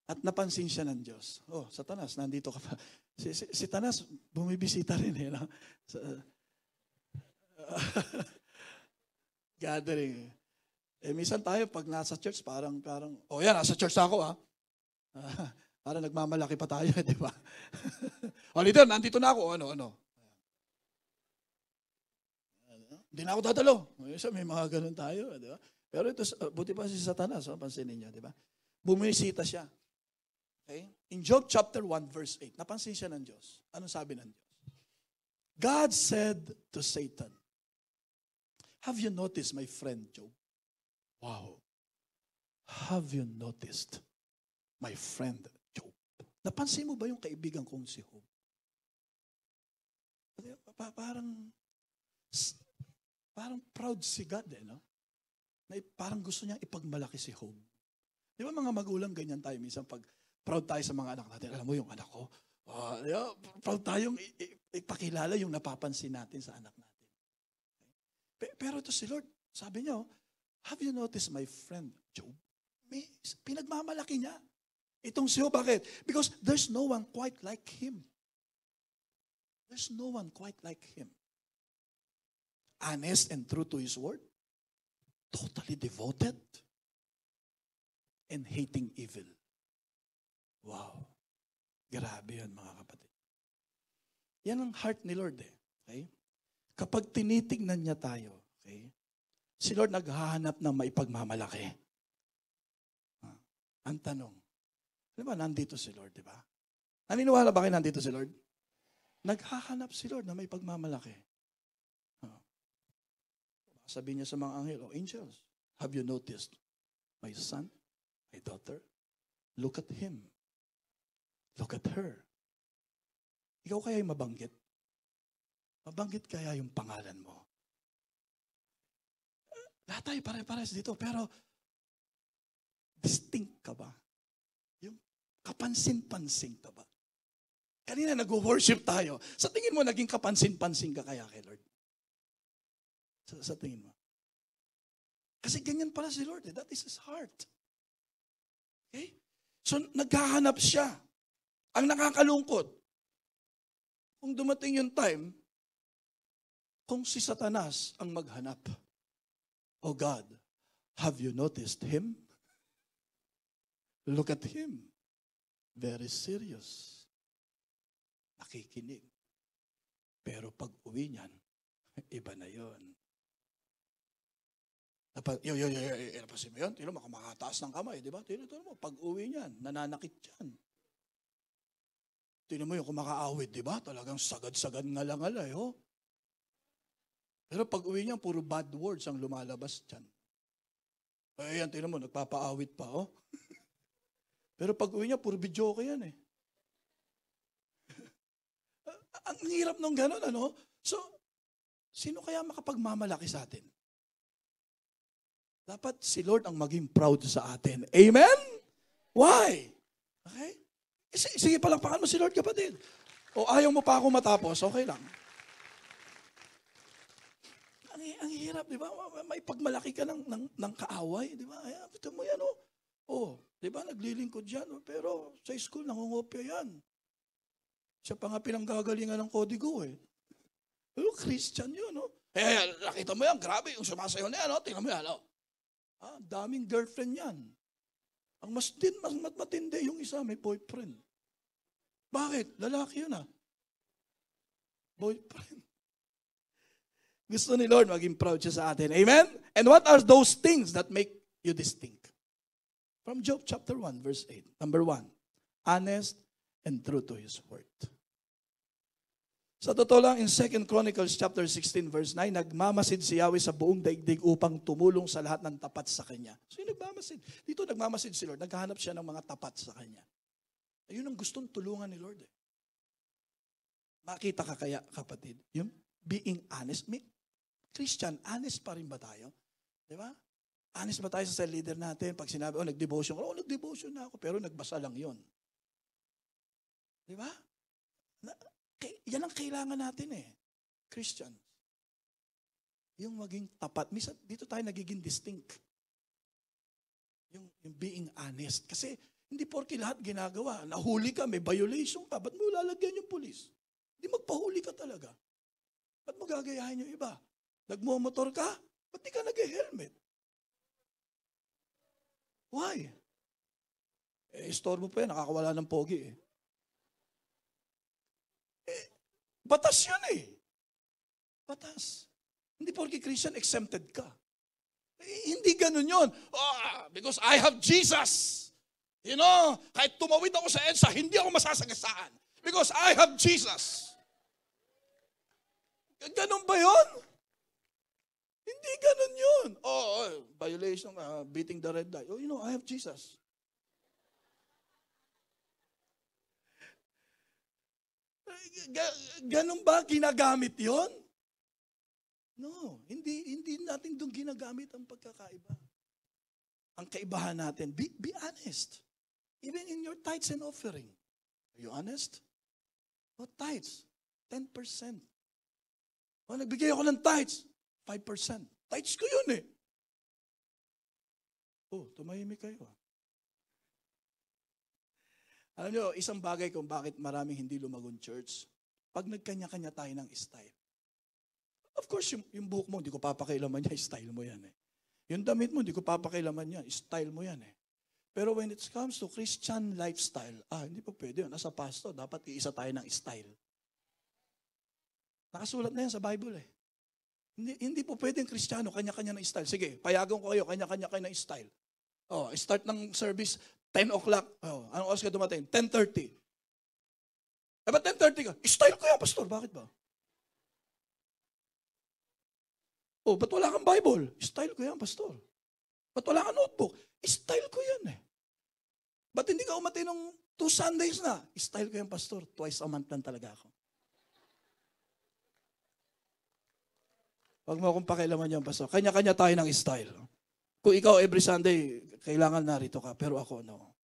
At napansin siya ng Diyos. Oh, Satanas, nandito ka pa. Si, si, si Tanas, bumibisita rin eh. No? Sa, gathering. Eh, minsan tayo, pag nasa church, parang, parang, oh yan, nasa church ako ah. Ah, parang nagmamalaki pa tayo, di ba? o leader, nandito na ako, ano, ano. Hindi na ako dadalo. May mga ganun tayo, di ba? Pero ito, buti pa si Satanas, oh, pansinin niyo, di ba? Bumisita siya. Okay? In Job chapter 1 verse 8, napansin siya ng Diyos. Anong sabi ng Diyos? God said to Satan, Have you noticed my friend Job? Wow. Have you noticed my friend Job? Napansin mo ba yung kaibigan kong si Job? Pa- parang parang proud si God eh, no? Na parang gusto niya ipagmalaki si Job. Di ba mga magulang ganyan tayo minsan pag proud tayo sa mga anak natin. Alam mo yung anak ko, uh, yeah, proud tayong ipakilala yung napapansin natin sa anak natin. Pero ito si Lord, sabi niya, oh, have you noticed my friend Job? May, pinagmamalaki niya. Itong si Job, bakit? Because there's no one quite like him. There's no one quite like him. Honest and true to his word. Totally devoted. And hating evil. Wow. Grabe yan mga kapatid. Yan ang heart ni Lord eh. Okay? Kapag tinitingnan niya tayo, okay? Si Lord naghahanap ng maipagmamalaki. Ah, ang tanong, di ba nandito si Lord, di ba? Naniniwala ba kayo nandito si Lord? Naghahanap si Lord na may pagmamalaki. Sabi niya sa mga anghel, oh angels, have you noticed my son, my daughter? Look at him. Look at her. Ikaw kaya yung mabanggit? Mabanggit kaya yung pangalan mo? Lahat tayo pare-pares dito, pero distinct ka ba? Yung kapansin-pansin ka ba? Kanina nag-worship tayo. Sa tingin mo, naging kapansin-pansin ka kaya kay Lord? Sa, sa tingin mo? Kasi ganyan pala si Lord. Eh. That is His heart. Okay? So, naghahanap siya. Ang nakakalungkot, kung dumating yung time, kung si Satanas ang maghanap, Oh God, have you noticed him? Look at him. Very serious. Nakikinig. Pero pag uwi niyan, iba na yon. Dapat, yo, yo, yo, yo, yo, napasin mo yun? Tino mo, makataas ng kamay, di ba? Tino, tino mo, pag uwi niyan, nananakit yan. Tino mo yung kumakaawit, di ba? Talagang sagad-sagad ngalangalay, oh. Pero pag uwi niya, puro bad words ang lumalabas dyan. Ayan, tingnan mo, nagpapaawit pa, oh. Pero pag uwi niya, puro video ko yan eh. ang hirap nung gano'n, ano? So, sino kaya makapagmamalaki sa atin? Dapat si Lord ang maging proud sa atin. Amen? Why? Okay? Sige, palakpakan mo si Lord, kapatid. O ayaw mo pa ako matapos, okay lang ang hirap, di ba? May pagmalaki ka ng, ng, ng kaaway, di ba? Ito mo yan, oh. Oh, di ba, naglilingkod yan, oh. pero sa school, nangungopya yan. Siya pa nga pinanggagalingan ng kodigo, eh. Pero Christian yun, no? Oh. Eh, nakita mo yan, grabe, yung sumasayo na yan? Oh. Tingnan mo yan, oh. Ah, daming girlfriend yan. Ang mas din, mas matindi yung isa, may boyfriend. Bakit? Lalaki yun, ah. Boyfriend. Gusto ni Lord maging proud siya sa atin. Amen? And what are those things that make you distinct? From Job chapter 1, verse 8. Number 1, honest and true to His word. Sa totoo lang, in 2 Chronicles chapter 16, verse 9, nagmamasid si Yahweh sa buong daigdig upang tumulong sa lahat ng tapat sa Kanya. So yung nagmamasid. Dito nagmamasid si Lord. Naghahanap siya ng mga tapat sa Kanya. Ayun ang gustong tulungan ni Lord. Eh. Makita ka kaya, kapatid, yung being honest. May, Christian, honest pa rin ba tayo? Di ba? Honest ba tayo sa cell leader natin? Pag sinabi, oh, nag-devotion. Oh, nag-devotion na ako, pero nagbasa lang yon. Di ba? Yan ang kailangan natin eh. Christian. Yung maging tapat. Misa, dito tayo nagiging distinct. Yung, yung being honest. Kasi hindi porke lahat ginagawa. Nahuli ka, may violation ka. Ba't mo lalagyan yung pulis? Hindi magpahuli ka talaga. Ba't mo gagayahin yung iba? Nagmumotor ka? Ba't di ka nag-helmet? Why? Eh, store mo pa yan, nakakawala ng pogi eh. Batas yan eh. Batas. Hindi porke Christian, exempted ka. Eh, hindi ganun yun. Oh, because I have Jesus. You know, kahit tumawid ako sa EDSA, hindi ako masasagasaan. Because I have Jesus. Ganun ba yun? Hindi ganun yun. Oh, oh violation, uh, beating the red light. Oh, you know, I have Jesus. Ganun ba ginagamit yon? No, hindi hindi natin doon ginagamit ang pagkakaiba. Ang kaibahan natin, be, be honest. Even in your tithes and offering. Are you honest? What tithes? 10%. O, nagbigay ako ng tithes. 5%. Tithes ko yun eh. Oh, tumahimik kayo. ah. Alam nyo, isang bagay kung bakit maraming hindi lumagon church, pag nagkanya-kanya tayo ng style. Of course, yung, yung buhok mo, hindi ko papakailaman yan, style mo yan eh. Yung damit mo, hindi ko papakailaman yan, style mo yan eh. Pero when it comes to Christian lifestyle, ah, hindi pa pwede yun. Nasa pastor, dapat iisa tayo ng style. Nakasulat na yan sa Bible eh. Hindi, hindi po pwedeng kristyano, kanya-kanya ng style. Sige, payagan ko kayo, kanya-kanya kayo ng style. Oh, start ng service, 10 o'clock. Oh, anong oras ka dumating? 10.30. Eh, ba't 10.30 ka? Style ko yan, pastor. Bakit ba? Oh, ba't wala kang Bible? Style ko yan, pastor. Ba't wala kang notebook? Style ko yan eh. Ba't hindi ka umatay nung two Sundays na? Style ko yan, pastor. Twice a month lang talaga ako. Huwag mo akong pakialaman yan, pastor. Kanya-kanya tayo ng style. Kung ikaw every Sunday, kailangan narito ka. Pero ako, no.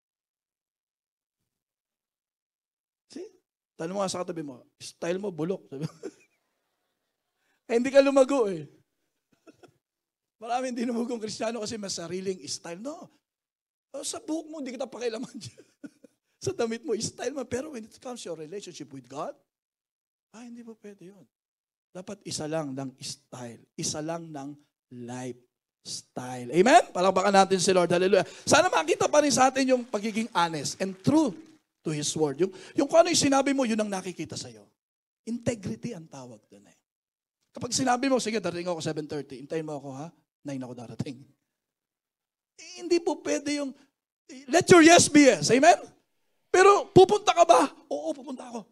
See? Tanong mo nga sa katabi mo, style mo, bulok. Eh, hindi ka lumago eh. Marami hindi lumagong kristyano kasi mas sariling style. No. Oh, sa buhok mo, hindi kita pakialaman dyan. sa damit mo, style mo. Pero when it comes to your relationship with God, ah, hindi po pwede yun. Dapat isa lang ng style. Isa lang ng lifestyle. Amen? Palakpakan natin si Lord. Hallelujah. Sana makita pa rin sa atin yung pagiging honest and true to His Word. Yung, yung kung ano yung sinabi mo, yun ang nakikita sa'yo. Integrity ang tawag doon eh. Kapag sinabi mo, sige, darating ako 7.30, hintayin mo ako ha, 9 ako darating. Eh, hindi po pwede yung, let your yes be yes. Amen? Pero pupunta ka ba? Oo, pupunta ako.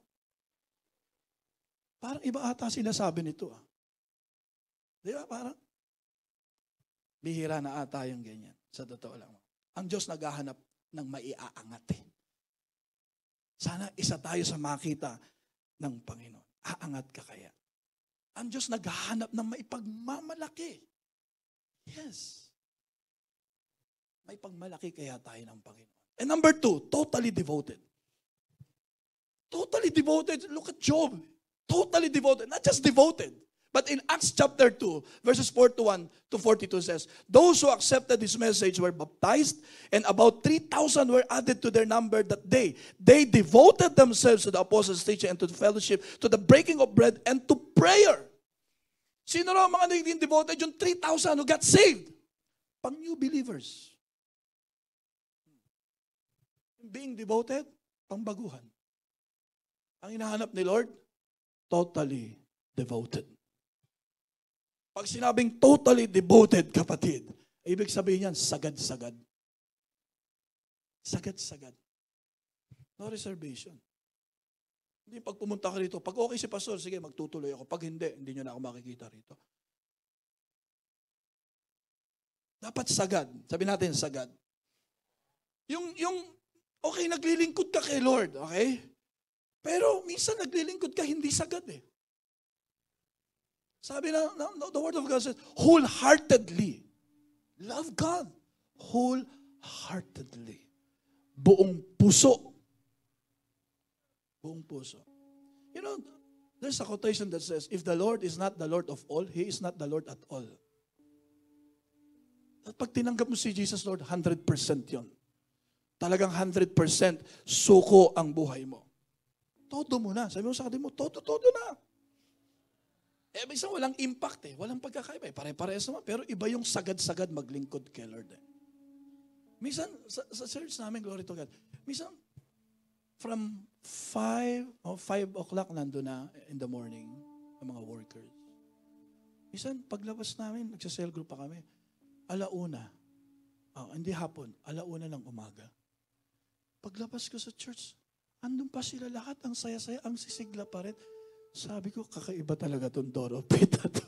Parang iba ata sila sabi nito ah. Di ba? Parang bihira na ata yung ganyan. Sa totoo lang. Ang Diyos naghahanap ng maiaangat eh. Sana isa tayo sa makita ng Panginoon. Aangat ka kaya. Ang Diyos naghahanap ng maipagmamalaki. Yes. May pagmalaki kaya tayo ng Panginoon. And number two, totally devoted. Totally devoted. Look at Job. Totally devoted. Not just devoted. But in Acts chapter 2, verses 41 to 42 says, Those who accepted this message were baptized, and about 3,000 were added to their number that day. They devoted themselves to the apostles' teaching and to the fellowship, to the breaking of bread, and to prayer. Sino raw mga naging devoted? Yung 3,000 who got saved. Pang new believers. Being devoted, pangbaguhan. Ang hinahanap ni Lord, totally devoted. Pag sinabing totally devoted, kapatid, ibig sabihin yan, sagad-sagad. Sagad-sagad. No reservation. Hindi pag pumunta ka rito, pag okay si pastor, sige, magtutuloy ako. Pag hindi, hindi nyo na ako makikita rito. Dapat sagad. Sabi natin, sagad. Yung, yung, okay, naglilingkod ka kay Lord, okay? Pero minsan naglilingkod ka, hindi sagad eh. Sabi na, na, the word of God says, wholeheartedly. Love God wholeheartedly. Buong puso. Buong puso. You know, there's a quotation that says, if the Lord is not the Lord of all, He is not the Lord at all. At pag tinanggap mo si Jesus Lord, 100% yon. Talagang 100% suko ang buhay mo. Todo mo na. Sabi mo sa kapatid mo, todo, todo na. Eh, minsan walang impact eh. Walang pagkakaiba eh. Pare-parehas naman. Pero iba yung sagad-sagad maglingkod kay Lord eh. Minsan, sa, sa church namin, glory to God, minsan, from 5 o 5 o'clock nando na in the morning, ang mga workers. Minsan, paglabas namin, nagsa-cell group pa kami, alauna, oh, hindi hapon, alauna ng umaga. Paglabas ko sa church, andun pa sila lahat, ang saya-saya, ang sisigla pa rin. Sabi ko, kakaiba talaga tong Doro Pita to.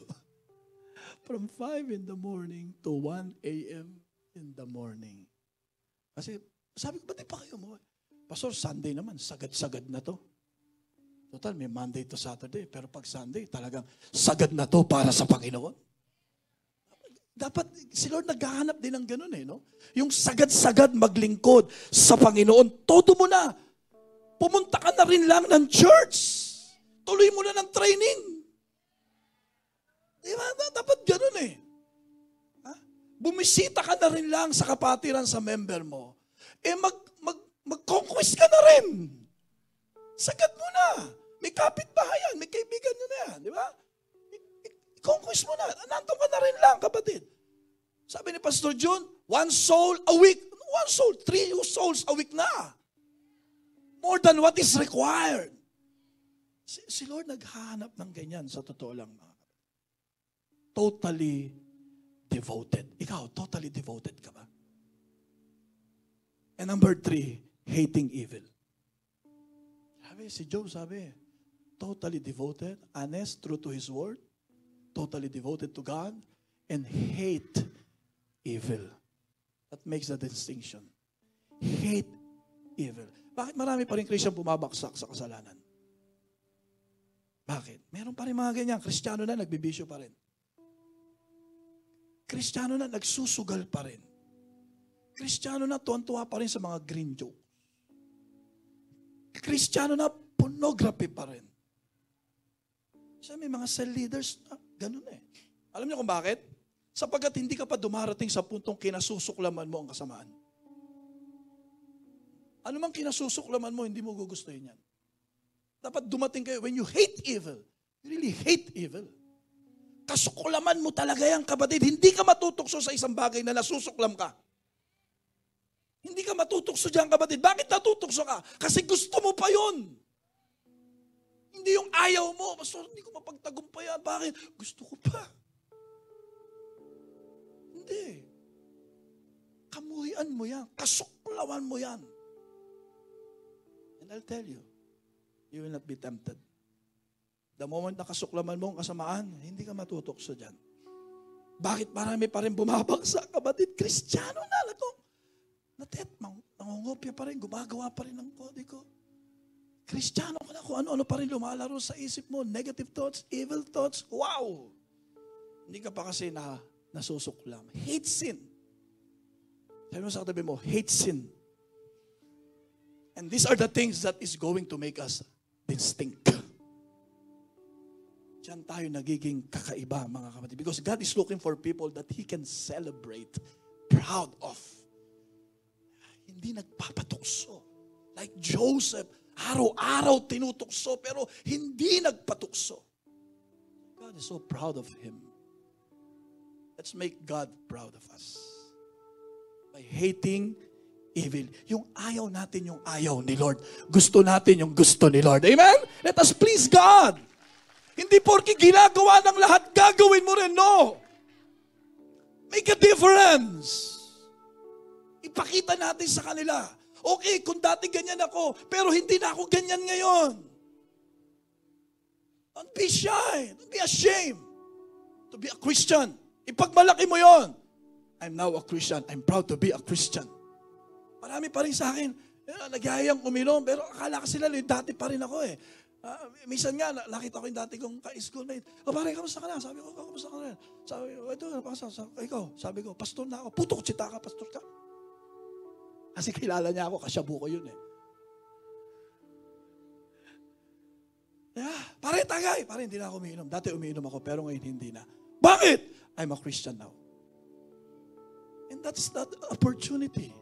From 5 in the morning to 1 a.m. in the morning. Kasi sabi ko, ba't pa kayo mo? Pastor, Sunday naman, sagad-sagad na to. Total, may Monday to Saturday. Pero pag Sunday, talagang sagad na to para sa Panginoon. Dapat, si Lord naghahanap din ng ganun eh, no? Yung sagad-sagad maglingkod sa Panginoon. Todo mo na. Pumunta ka na rin lang ng church. Tuloy mo na ng training. Di ba? Dapat ganun eh. Ha? Bumisita ka na rin lang sa kapatiran sa member mo. Eh mag, mag, mag-conquest ka na rin. Sagad mo na. May kapitbahayan, may kaibigan nyo na yan. Di ba? I-conquest mo na. Nandun ka na rin lang, kapatid. Sabi ni Pastor John, one soul a week. One soul, three souls a week na. More than what is required. Si, si Lord naghahanap ng ganyan sa totoo lang. Mga. Totally devoted. Ikaw, totally devoted ka ba? And number three, hating evil. Sabi, si Job sabi, totally devoted, honest, true to his word, totally devoted to God, and hate evil. That makes the distinction. Hate evil. Bakit marami pa rin Christian bumabaksak sa kasalanan? Bakit? Meron pa rin mga ganyan. Kristiyano na, nagbibisyo pa rin. Kristiyano na, nagsusugal pa rin. Kristiyano na, tuwan-tuwa pa rin sa mga green joke. Kristiyano na, pornography pa rin. Siya may mga cell leaders na ganun eh. Alam niyo kung bakit? Sapagkat hindi ka pa dumarating sa puntong kinasusuklaman mo ang kasamaan. Ano mang kinasusuklaman mo, hindi mo gugustuhin yan. Dapat dumating kayo, when you hate evil, you really hate evil. Kasuklaman mo talaga yan, kapatid. Hindi ka matutukso sa isang bagay na nasusuklam ka. Hindi ka matutukso dyan, kapatid. Bakit natutukso ka? Kasi gusto mo pa yon. Hindi yung ayaw mo. Pastor, hindi ko mapagtagumpayan. Bakit? Gusto ko pa. Hindi. Kamuhian mo yan. Kasuklawan mo yan. And I'll tell you, you will not be tempted. The moment na kasuklaman mo ang kasamaan, hindi ka matutokso dyan. Bakit marami pa rin bumabagsak, kapatid? Kristiyano na, lato. Natet, nangungopya pa rin, gumagawa pa rin ng kodigo. Kristiyano ka na kung ano-ano pa rin lumalaro sa isip mo. Negative thoughts, evil thoughts. Wow! Hindi ka pa kasi na, nasusuklam. Hate sin. Sabi mo sa katabi mo, hate sin. And these are the things that is going to make us distinct. Diyan tayo nagiging kakaiba, mga kapatid. Because God is looking for people that He can celebrate, proud of. Hindi nagpapatukso. Like Joseph, araw-araw tinutukso, pero hindi nagpatukso. God is so proud of him. Let's make God proud of us. By hating evil. Yung ayaw natin yung ayaw ni Lord. Gusto natin yung gusto ni Lord. Amen? Let us please God. Hindi porki ginagawa ng lahat, gagawin mo rin. No. Make a difference. Ipakita natin sa kanila. Okay, kung dati ganyan ako, pero hindi na ako ganyan ngayon. Don't be shy. Don't be ashamed to be a Christian. Ipagmalaki mo yon. I'm now a Christian. I'm proud to be a Christian. Marami pa rin sa akin, eh, nagyayang uminom, pero akala kasi sila, dati pa rin ako eh. Ah, minsan nga, na- nakita ko yung dati kong ka-schoolmate. O pare, kamusta ka na? Sabi ko, "Oh, kamusta ka na? Sabi ko, ito, napasa. Sabi, ikaw, sabi ko, pastor na ako. Puto, kutsita ka, pastor ka. Kasi kilala niya ako, kasyabu ko yun eh. Yeah, pare, tagay. Pare, hindi na ako umiinom. Dati umiinom ako, pero ngayon hindi na. Bakit? I'm a Christian now. And that's that opportunity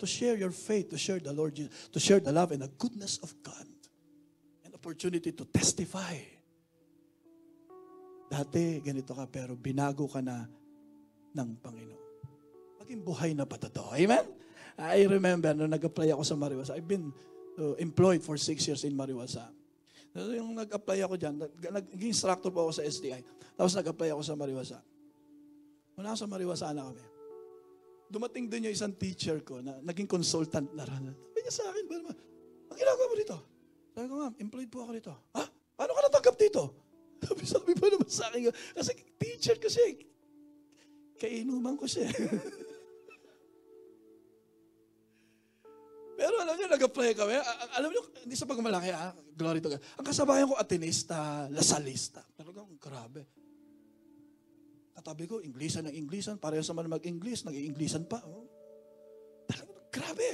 to share your faith, to share the Lord Jesus, to share the love and the goodness of God. An opportunity to testify. Dati, ganito ka, pero binago ka na ng Panginoon. Maging buhay na ba totoo? Amen? I remember, nung nag-apply ako sa Mariwasa, I've been uh, employed for six years in Mariwasa. So, yung nag-apply ako dyan, nag- naging instructor po ako sa SDI. Tapos nag-apply ako sa Mariwasa. Muna sa Mariwasa na kami. Dumating din yung isang teacher ko na naging consultant na rin. Sabi niya sa akin, ba ang ginagawa mo dito? Sabi ko, ma'am, employed po ako dito. Ha? Paano ka natanggap dito? Sabi, sabi pa naman sa akin, kasi teacher kasi, kainuman ko siya. Pero alam niyo, nag-apply kami. Alam niyo, hindi sa pagmalaki, ah, glory to God. Ang kasabayan ko, atenista, lasalista. Talagang grabe. Katabi ko, Inglisan ng Inglisan. Pareho sa man mag-English, nag-Inglesan pa. Oh. Talagang grabe.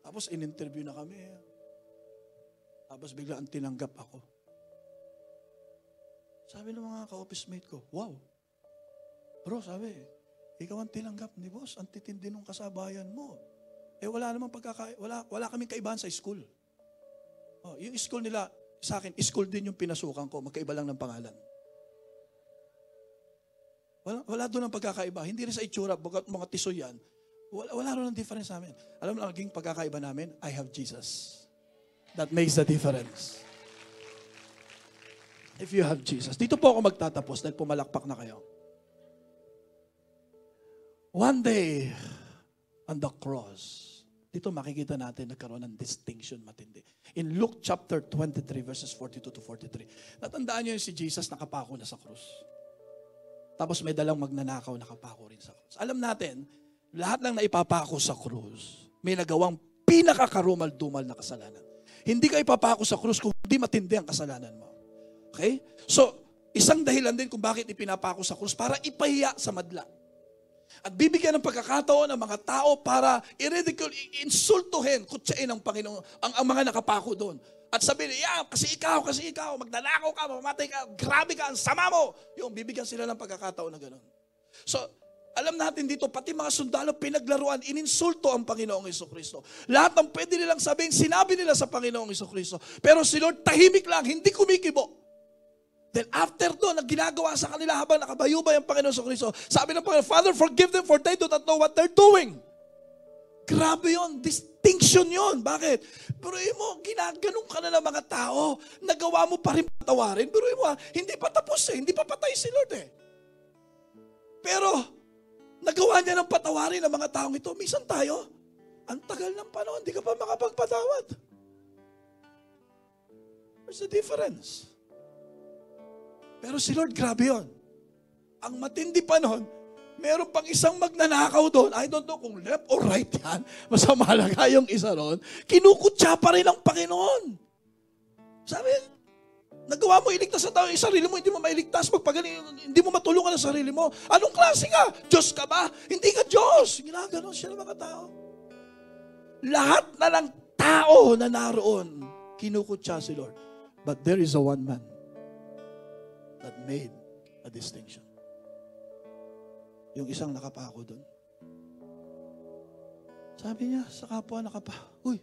Tapos in-interview na kami. Tapos bigla ang tinanggap ako. Sabi ng mga ka-office mate ko, wow. Bro, sabi, ikaw ang tinanggap ni boss. Ang titindi ng kasabayan mo. Eh wala namang pagkaka wala wala kaming kaibahan sa school. Oh, yung school nila sa akin, school din yung pinasukan ko, magkaiba lang ng pangalan. Wala, wala doon ang pagkakaiba. Hindi rin sa itsura, bagat mga tiso yan. Wala, wala rin ang difference namin. Alam mo, naging pagkakaiba namin, I have Jesus. That makes the difference. If you have Jesus. Dito po ako magtatapos dahil pumalakpak na kayo. One day, on the cross, dito makikita natin nagkaroon ng distinction matindi. In Luke chapter 23 verses 42 to 43. Natandaan niyo yung si Jesus nakapako na sa krus. Tapos may dalang magnanakaw nakapako rin sa krus. Alam natin, lahat ng naipapako sa krus, may nagawang pinakakarumal-dumal na kasalanan. Hindi ka ipapako sa krus kung hindi matindi ang kasalanan mo. Okay? So, isang dahilan din kung bakit ipinapako sa krus para ipahiya sa madla. At bibigyan ng pagkakataon ng mga tao para i-ridicule, i- insultuhin, kutsain ang Panginoon, ang, ang mga nakapako doon. At sabihin, yeah, kasi ikaw, kasi ikaw, magnanakaw ka, mamatay ka, grabe ka, ang sama mo. Yung bibigyan sila ng pagkakataon na gano'n. So, alam natin dito, pati mga sundalo pinaglaruan, ininsulto ang Panginoong Iso Kristo. Lahat ng pwede nilang sabihin, sinabi nila sa Panginoong Iso Kristo. Pero si Lord tahimik lang, hindi kumikibo. Then after doon, ang ginagawa sa kanila habang nakabayubay ang Panginoon sa Kristo, sabi ng Panginoon, Father, forgive them for they do not know what they're doing. Grabe yon, distinction yon. Bakit? Pero mo, ginaganon ka na ng mga tao, nagawa mo pa rin patawarin. Pero mo, ah, hindi pa tapos eh, hindi pa patay si Lord eh. Pero, nagawa niya ng patawarin ng mga taong ito. Minsan tayo, ang tagal ng panahon, hindi ka pa makapagpatawad. There's a difference. Pero si Lord, grabe yon. Ang matindi pa nun, meron pang isang magnanakaw doon. I don't know kung left or right yan. Basta mahalaga yung isa ron. Kinukutsa pa rin ang Panginoon. Sabi, nagawa mo iligtas sa tao, yung sarili mo, hindi mo mailigtas. Magpagaling, hindi mo matulungan ang sarili mo. Anong klase ka? Diyos ka ba? Hindi ka Diyos. Ginaganon siya ng mga tao. Lahat na ng tao na naroon, kinukutsa si Lord. But there is a one man that made a distinction. Yung isang nakapako doon. Sabi niya sa kapwa nakapa, Uy,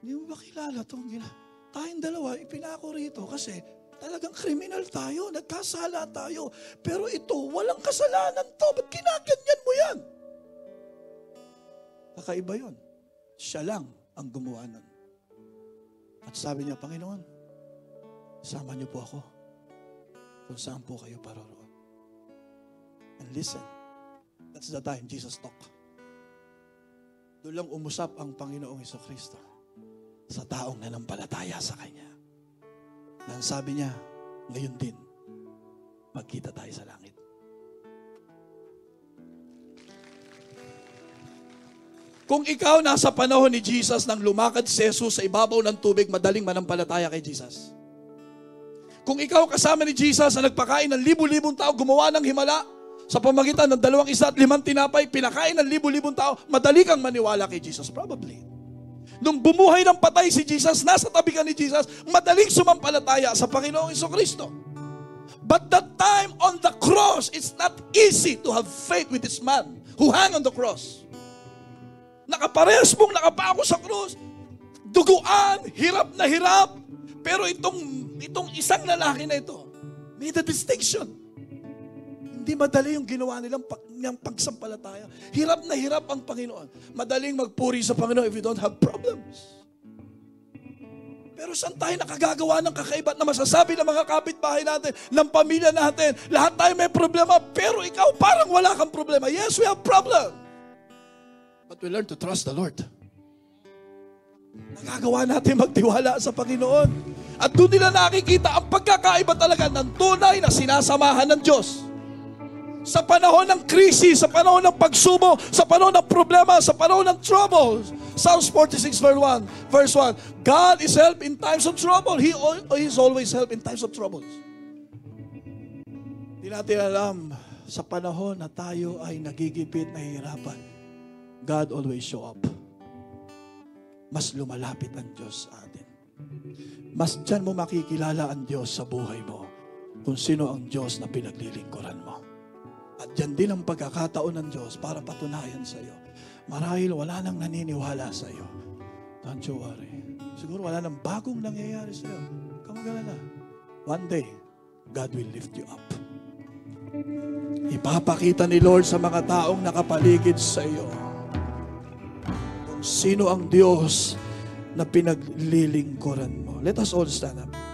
hindi mo ba kilala itong gina? Tayong dalawa, ipinako rito kasi talagang kriminal tayo, nagkasala tayo. Pero ito, walang kasalanan to. Ba't ginaganyan mo yan? Kakaiba yun. Siya lang ang gumawa nun. At sabi niya, Panginoon, sama niyo po ako kung saan po kayo paroroon. And listen, that's the time Jesus talk. Doon lang umusap ang Panginoong Iso Kristo sa taong nanampalataya sa Kanya. Nang sabi niya, ngayon din, magkita tayo sa langit. Kung ikaw nasa panahon ni Jesus nang lumakad si Jesus sa ibabaw ng tubig, madaling manampalataya kay Jesus. Kung ikaw kasama ni Jesus na nagpakain ng libu-libong tao, gumawa ng himala, sa pamagitan ng dalawang isa at limang tinapay, pinakain ng libu-libong tao, madali kang maniwala kay Jesus. Probably. Nung bumuhay ng patay si Jesus, nasa tabi ka ni Jesus, madaling sumampalataya sa Panginoong Iso Kristo. But that time on the cross, it's not easy to have faith with this man who hang on the cross. Nakaparehas mong nakapako sa krus, duguan, hirap na hirap, pero itong, itong isang lalaki na ito, made a distinction. Hindi madali yung ginawa nilang pag, niyang pagsampalataya. Hirap na hirap ang Panginoon. Madaling magpuri sa Panginoon if you don't have problems. Pero saan tayo nakagagawa ng kakaibat na masasabi ng mga kapitbahay natin, ng pamilya natin, lahat tayo may problema, pero ikaw parang wala kang problema. Yes, we have problem. But we learn to trust the Lord. Nagagawa natin magtiwala sa Panginoon. At doon nila nakikita ang pagkakaiba talaga ng tunay na sinasamahan ng Diyos. Sa panahon ng krisis, sa panahon ng pagsubo, sa panahon ng problema, sa panahon ng troubles. Psalms 46 verse 1, verse 1, God is help in times of trouble. He is always help in times of troubles. Hindi natin alam, sa panahon na tayo ay nagigipit, nahihirapan, God always show up mas lumalapit ang Diyos sa atin. Mas dyan mo makikilala ang Diyos sa buhay mo kung sino ang Diyos na pinaglilingkuran mo. At dyan din ang pagkakataon ng Diyos para patunayan sa iyo. Marahil wala nang naniniwala sa iyo. Don't you worry. Siguro wala nang bagong nangyayari sa iyo. Kamagalala. One day, God will lift you up. Ipapakita ni Lord sa mga taong nakapaligid sa iyo sino ang Diyos na pinaglilingkuran mo. Let us all stand up.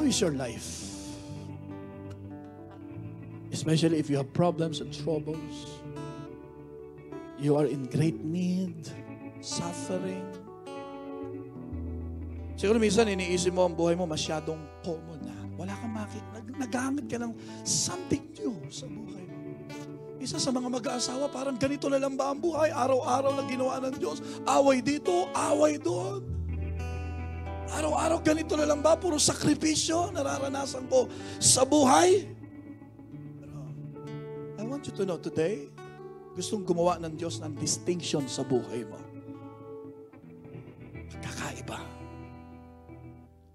How is your life? Especially if you have problems and troubles. You are in great need, suffering. Siguro minsan iniisip mo ang buhay mo masyadong common na. Wala kang makit. Nag nagamit ka ng something new sa buhay mo. Isa sa mga mag-aasawa, parang ganito na lang ba ang buhay? Araw-araw na ginawa ng Diyos. Away dito, away doon. Araw-araw ganito na lang ba? Puro sakripisyo nararanasan ko sa buhay. I want you to know today, gustong gumawa ng Diyos ng distinction sa buhay mo. Kakaiba.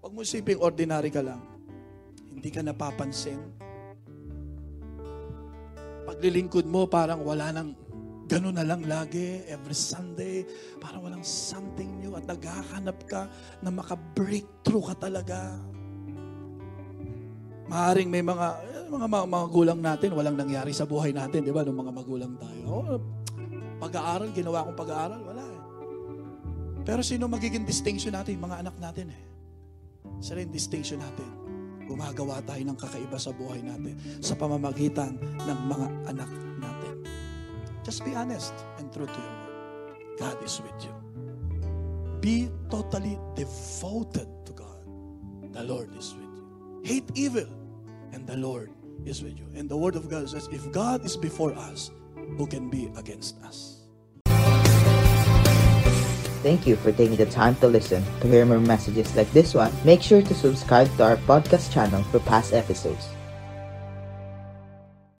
Huwag mo isiping ordinary ka lang. Hindi ka napapansin. Paglilingkod mo, parang wala nang ganun na lang lagi, every Sunday, parang walang something new at naghahanap ka na maka-breakthrough ka talaga. Maaring may mga, eh, mga mga magulang natin, walang nangyari sa buhay natin, di ba, nung mga magulang tayo. Pag-aaral, ginawa kong pag-aaral, wala eh. Pero sino magiging distinction natin? Mga anak natin eh. Sila yung distinction natin. Gumagawa tayo ng kakaiba sa buhay natin sa pamamagitan ng mga anak. Just be honest and true to your word. God is with you. Be totally devoted to God. The Lord is with you. Hate evil, and the Lord is with you. And the word of God says, if God is before us, who can be against us? Thank you for taking the time to listen. To hear more messages like this one, make sure to subscribe to our podcast channel for past episodes.